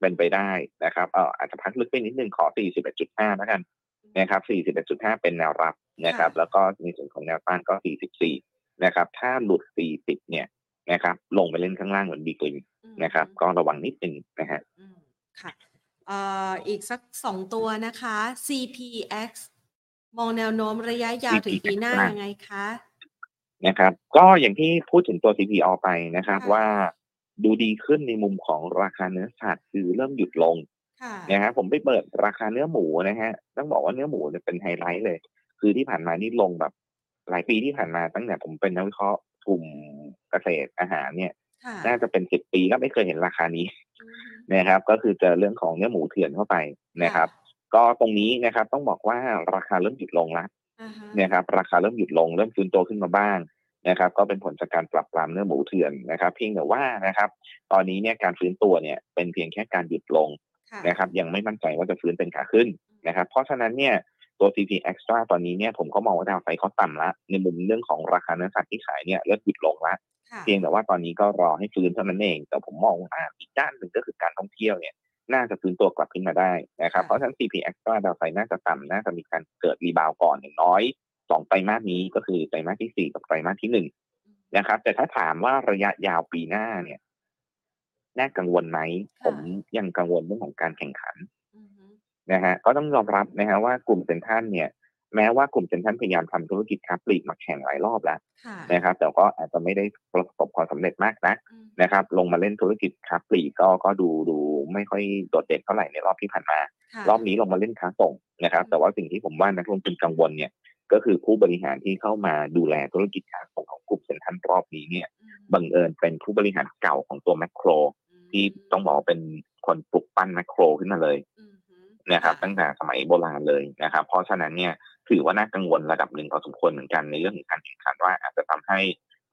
เป็นไปได้นะครับเอออาจจะพักลึกไปนิดนึงขอ 41.5 แล้วกันนะครับ 41.5 เป็นแนวรับนะครับ แล้วก็ในส่วนของแนวต้านก็ 44 นะครับ ถ้าหลุด 40 เนี่ย นะครับ ลงไปเล่นข้างล่างเหมือนบีกลิมอืมนะครับ ก็ระวังนิดนึงนะฮะอืมค่ะเอ่ออีกสักสองตัวนะคะ CPX มองแนวโน้มระยะยาวถึงปีหน้า CPX ยังไงคะนะครับ ก็อย่างที่พูดถึงตัว CPO ไปนะครับค่ะว่าดูดีขึ้นในมุมของราคาเนื้อสัตว์คือเริ่มหยุดลงค่ะนะฮะผมไปเปิดราคาเนื้อหมูนะฮะต้องบอกว่าเนื้อหมูเนี่ยเป็นไฮไลท์เลย คือที่ผ่านมานี่ลงแบบ หลายปีที่ผ่านมาตั้งแต่ผมเป็นนักวิเคราะห์กลุ่ม เกษตรอาหารเนี่ยค่ะน่าจะเป็นสิบปีแล้วไม่เคยเห็นราคานี้อืมนะครับ ก็คือเจอเรื่องของเนื้อหมูเถื่อนเข้าไปนะครับ ก็ตรงนี้นะครับต้องบอกว่าราคาเริ่มหยุดลงแล้วอ่าฮะนะครับ ราคาเริ่มหยุดลง เริ่มฟื้นตัวขึ้นมาบ้างนะครับ ก็เป็นผลจากการปรับปรามเนื้อหมูเถื่อนนะครับ เพียงแต่ว่านะครับ ตอนนี้เนี่ยการฟื้นตัวเนี่ยเป็นเพียงแค่การหยุดลงค่ะนะครับ ยังไม่มั่นใจว่าจะฟื้นเป็นขาขึ้นนะครับ เพราะฉะนั้นเนี่ยตัว CP Extra ตอนนี้เนี่ยผมก็มองว่าดาวไซด์เขาต่ำละ ในมุมเรื่องของราคาเนื้อสัตว์ที่ขายเนี่ยเริ่มหยุดลงละ ค่ะ เพียงแต่ว่าตอนนี้ก็รอให้ฟื้นเท่านั้นเอง แต่ผมมองว่าอีกด้านหนึ่งก็คือการท่องเที่ยวเนี่ย น่าจะฟื้นตัวกลับขึ้นมาได้นะครับ เพราะฉะนั้น CP Extra ดาวไซด์น่าจะต่ำน่าจะมีการเกิดรีบาวก่อนอย่างน้อยสองไตรมาสนี้ก็คือไตรมาสที่สี่กับไตรมาสที่หนึ่งนะครับ แต่ถ้าถามว่าระยะยาวปีหน้าเนี่ยน่ากังวลไหมผมยังกังวลเรื่องของการแข่งขันอือฮึนะฮะก็ต้องยอมรับนะฮะว่ากลุ่มเซ็นทรัลเนี่ย แม้ว่ากลุ่มเซ็นทรัลพยายามทำธุรกิจค้าปลีกมาแข่งหลายรอบแล้วค่ะนะครับ แต่ก็อาจจะไม่ได้ประสบความสำเร็จมากนะอืมนะครับ ลงมาเล่นธุรกิจค้าปลีกก็ก็ดูดูไม่ค่อยโดดเด่นเท่าไหร่ในรอบที่ผ่านมาค่ะรอบนี้ลงมาเล่นค้าส่งนะครับอืมแต่ว่าสิ่งที่ผมว่านักลงทุนกังวลเนี่ยก็คือผู้บริหารที่เข้ามาดูแลธุรกิจค้าส่งของกลุ่มเซ็นทรัลรอบนี้เนี่ยอืมบังเอิญเป็นผู้บริหารเก่าของตัวแมคโคร ที่ต้องบอกว่าเป็นคนปลุกปั้นแมคโครขึ้นมาเลยอืมฮึนะครับตั้งแต่สมัยโบราณเลยนะครับ เพราะฉะนั้นเนี่ย ถือว่าน่ากังวลระดับหนึ่งพอสมควรเหมือนกันในเรื่องของการแข่งขันว่าอาจจะทำให้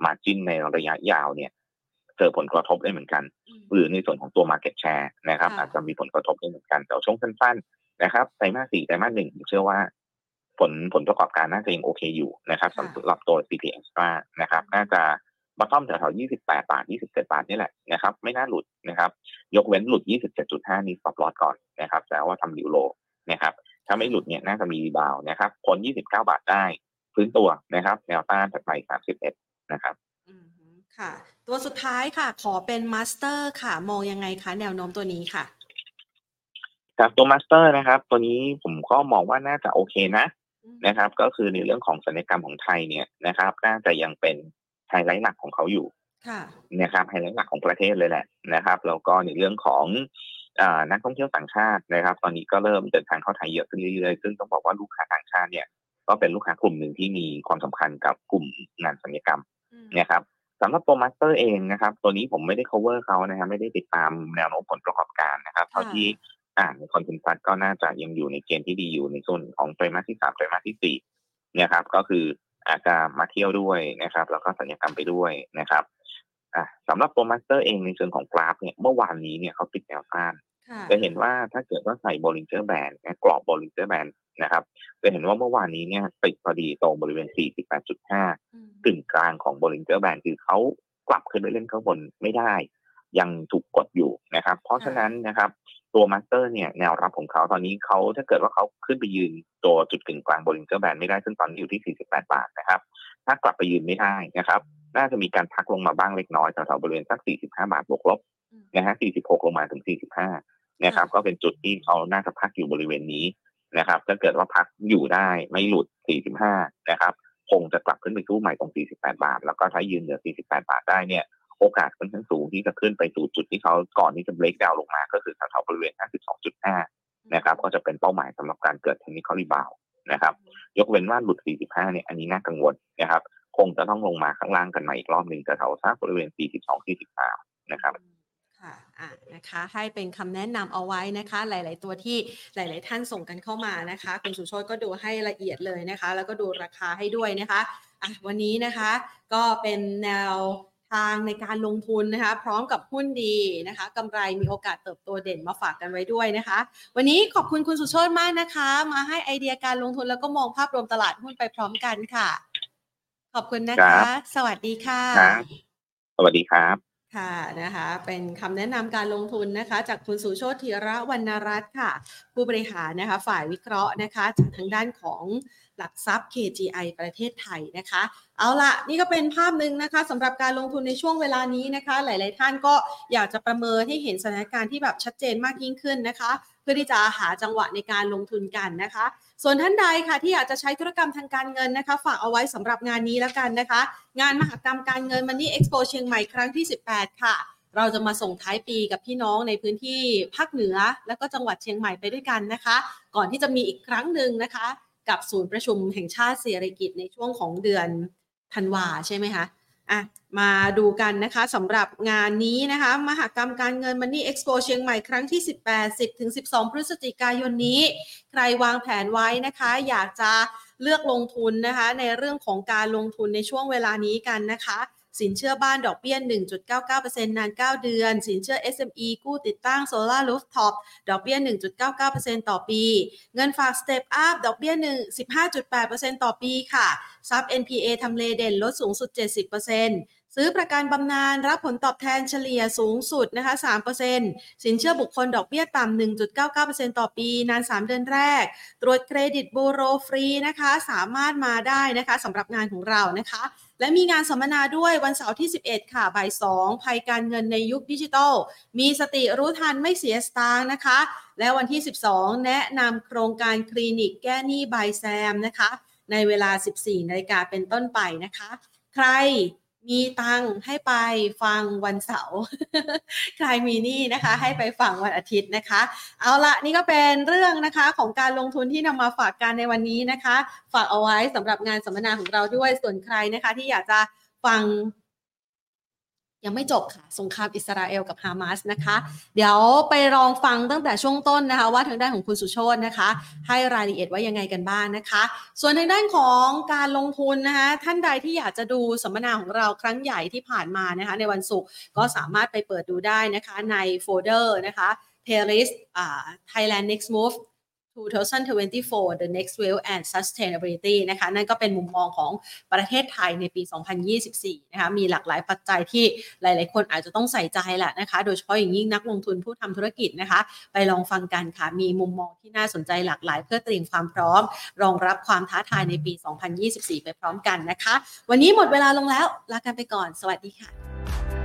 มาจินในระยะยาวเนี่ยเจอผลกระทบได้เหมือนกันอืมหรือในส่วนของตัว Market Share นะครับค่ะอาจจะมีผลกระทบได้เหมือนกันแต่ช่วงสั้นๆนะครับไตรมาสสี่ไตรมาสหนึ่งผมเชื่อว่า ผลผลประกอบการน่าจะยังโอเคอยู่นะครับสำหรับตัว CP Extra นะครับ น่าจะมาต้อมแถวๆ28 บาท 27 บาทนี่แหละนะครับ ไม่น่าหลุดนะครับ ยกเว้นหลุด 27.5 นี่ stop loss ก่อนนะครับแต่ว่าทำ new low นะครับ ถ้าไม่หลุดเนี่ยน่าจะมี rebound นะครับพ้น29 บาทได้ฟื้นตัวนะครับแนวต้านถัดไป31นะครับอืมฮึค่ะ ตัวสุดท้ายค่ะ ขอเป็น MASTER ค่ะ มองยังไงคะ แนวโน้มตัวนี้ค่ะจากตัว MASTER นะครับ ตัวนี้ผมก็มองว่าน่าจะโอเคนะนะครับ ก็คือในเรื่องของศัลยกรรมของไทยเนี่ยนะครับ น่าจะยังเป็นไฮไลท์หลักของเขาอยู่นะครับไฮไลท์หลักของประเทศเลยแหละนะครับแล้วก็ในเรื่องของ นักท่องเที่ยวต่างชาตินะครับ ตอนนี้ก็เริ่มเดินทางเข้าไทยเยอะขึ้นเรื่อยๆซึ่งต้องบอกว่าลูกค้าต่างชาติเนี่ย ก็เป็นลูกค้ากลุ่มหนึ่งที่มีความสำคัญกับกลุ่มงานศัลยกรรมนะครับสำหรับตัว MASTER เองนะครับ ตัวนี้ผมไม่ได้ cover เขานะครับไม่ได้ติดตามแนวโน้มผลประกอบการนะครับเท่าที่อ่านในคอนเทนต์ก็น่าจะยังอยู่ในเกณฑ์ที่ดีอยู่ในส่วนของไตรมาสที่สามไตรมาสที่สี่นะครับ ก็คืออาจจะมาเที่ยวด้วยนะครับ แล้วก็ศัลยกรรมไปด้วยนะครับอ่าสำหรับตัว MASTER เองในเชิงของกราฟเนี่ยเมื่อวานนี้เนี่ยเขาติดแนวต้าน จะเห็นว่าถ้าเกิดว่าใส่ Bollinger Band กรอบ Bollinger Band นะครับ จะเห็นว่าเมื่อวานนี้เนี่ยติดพอดีตรงบริเวณ 48.5กึ่งกลางของ Bollinger Band คือเขากลับขึ้นไปเล่นข้างบนไม่ได้ ยังถูกกดอยู่นะครับ เพราะฉะนั้นนะครับ ตัว MASTER เนี่ยแนวรับของเขาตอนนี้เขาถ้าเกิดว่าเขาขึ้นไปยืนตัวจุดกึ่งกลาง Bollinger Band ไม่ได้ซึ่งตอนนี้อยู่ที่ 48 บาทนะครับ ถ้ากลับไปยืนไม่ได้นะครับ น่าจะมีการพักลงมาบ้างเล็กน้อยแถวๆบริเวณสัก 45 บาทบวกลบนะฮะ46 ลงมาถึง 45 นะครับ ก็เป็นจุดที่เขาน่าจะพักอยู่บริเวณนี้นะครับถ้าเกิดว่าพักอยู่ได้ไม่หลุด 45 นะครับ คงจะกลับขึ้นไปสู้ใหม่ตรง 48 บาท แล้วก็ถ้ายืนเหนือ 48 บาทได้เนี่ย โอกาสค่อนข้างสูงที่จะขึ้นไปสู่จุดที่เขาก่อนที่จะเบรกดาวลงมา ก็คือแถวๆบริเวณ 52.5 นะครับ ก็จะเป็นเป้าหมายสำหรับการเกิดเทคนิคอลรีบาวนะครับ ยกเว้นว่าหลุด 45 เนี่ย อันนี้น่ากังวลนะครับ คงจะต้องลงมาข้างล่างกันใหม่อีกรอบหนึ่งแถวๆสักบริเวณ 42-43 นะครับ ค่ะอ่านะคะให้เป็นคำแนะนำเอาไว้นะคะ หลาย ๆ ตัวที่หลาย ๆ ท่านส่งกันเข้ามานะคะ คุณสุโชตก็ดูให้ละเอียดเลยนะคะ แล้วก็ดูราคาให้ด้วยนะคะอะวันนี้นะคะก็เป็นแนวทางในการลงทุนนะคะ พร้อมกับหุ้นดีนะคะกำไรมีโอกาสเติบโตเด่นมาฝากกันไว้ด้วยนะคะ วันนี้ขอบคุณคุณสุโชตมากนะคะ มาให้ไอเดียการลงทุนแล้วก็มองภาพรวมตลาดหุ้นไปพร้อมกันค่ะ ขอบคุณนะคะ สวัสดีค่ะ สวัสดีครับ ค่ะนะคะเป็นคำแนะนำการลงทุนนะคะจากคุณสุโชติธีระวรรณรัตน์ค่ะ ผู้บริหารนะคะฝ่ายวิเคราะห์นะคะจากทางด้านของหลักทรัพย์ KGI ประเทศไทยนะคะ เอาละนี่ก็เป็นภาพหนึ่งนะคะสำหรับการลงทุนในช่วงเวลานี้นะคะ หลาย ๆ ท่านก็อยากจะประเมินให้เห็นสถานการณ์ที่แบบชัดเจนมากยิ่งขึ้นนะคะ เพื่อที่จะหาจังหวะในการลงทุนกันนะคะ ส่วนท่านใดค่ะที่อยากจะใช้ธุรกรรมทางการเงินนะคะ ฝากเอาไว้สำหรับงานนี้แล้วกันนะคะ งานมหกรรมการเงินมันนี่เอ็กซ์โปเชียงใหม่ครั้งที่ 18 ค่ะ เราจะมาส่งท้ายปีกับพี่น้องในพื้นที่ภาคเหนือ และก็จังหวัดเชียงใหม่ไปด้วยกันนะคะ ก่อนที่จะมีอีกครั้งหนึ่งนะคะ กับศูนย์ประชุมแห่งชาติเศรษฐกิจในช่วงของเดือนธันวาใช่ไหมคะ อะมาดูกันนะคะสำหรับงานนี้นะคะมหกรรมการเงิน Money Expo เชียงใหม่ครั้งที่ 18 10ถึง12 พฤศจิกายนนี้ ใครวางแผนไว้นะคะ อยากจะเลือกลงทุนนะคะ ในเรื่องของการลงทุนในช่วงเวลานี้กันนะคะ สินเชื่อบ้านดอกเบี้ย 1.99%นาน 9 เดือน สินเชื่อ SME กู้ติดตั้ง solar rooftop ดอกเบี้ย 1.99%ต่อปี เงินฝาก Step Up ดอกเบี้ย1 15.8%ต่อปีค่ะซับ NPA ทำเลเด่นลดสูงสุด 70%ซื้อประกันบำนาญรับผลตอบแทนเฉลี่ยสูงสุดนะคะ 3%สินเชื่อบุคคลดอกเบี้ยต่ำ 1.99%ต่อปี นาน 3 เดือนแรก ตรวจเครดิตบูโรฟรีนะคะ สามารถมาได้นะคะสำหรับงานของเรานะคะ และมีงานสัมมนาด้วยวันเสาร์ที่ 11 ค่ะบ่าย2ภัยการเงินในยุคดิจิทัล มีสติรู้ทันไม่เสียสตางค์นะคะ และวันที่ 12 แนะนำโครงการคลินิกแก้หนี้บายแซมนะคะ ในเวลา 14นาฬิกาเป็นต้นไปนะคะ ใคร มีตังให้ไปฟังวันเสาร์ ใครมีนี่นะคะ ให้ไปฟังวันอาทิตย์นะคะ เอาละนี่ก็เป็นเรื่องนะคะของการลงทุนที่นำมาฝากกันในวันนี้นะคะ ฝากเอาไว้สำหรับงานสัมมนาของเราด้วย ส่วนใครนะคะที่อยากจะฟัง ยังไม่จบค่ะ สงครามอิสราเอลกับฮามาสนะคะ เดี๋ยวไปลองฟังตั้งแต่ช่วงต้นนะคะ ว่าทางด้านของคุณสุโชตนะคะ ให้รายละเอียดว่ายังไงกันบ้างนะคะ ส่วนทางด้านของการลงทุนนะคะ ท่านใดที่อยากจะดูสัมมนาของเราครั้งใหญ่ที่ผ่านมานะคะ ในวันศุกร์ก็สามารถไปเปิดดูได้นะคะในโฟลเดอร์นะคะ playlist อ่า Thailand Next Move 2024 The Next Wave and Sustainability นะคะนั่นก็เป็นมุมมองของประเทศไทยในปี 2024 นะคะมีหลากหลายปัจจัยที่หลาย ๆ คนอาจจะต้องใส่ใจแหละนะคะ โดยเฉพาะอย่างยิ่งนักลงทุนผู้ทำธุรกิจนะคะ ไปลองฟังกันค่ะ มีมุมมองที่น่าสนใจหลากหลาย เพื่อเตรียมความพร้อม รองรับความท้าทายในปี 2024 ไปพร้อมกันนะคะ วันนี้หมดเวลาลงแล้วลากันไปก่อน สวัสดีค่ะ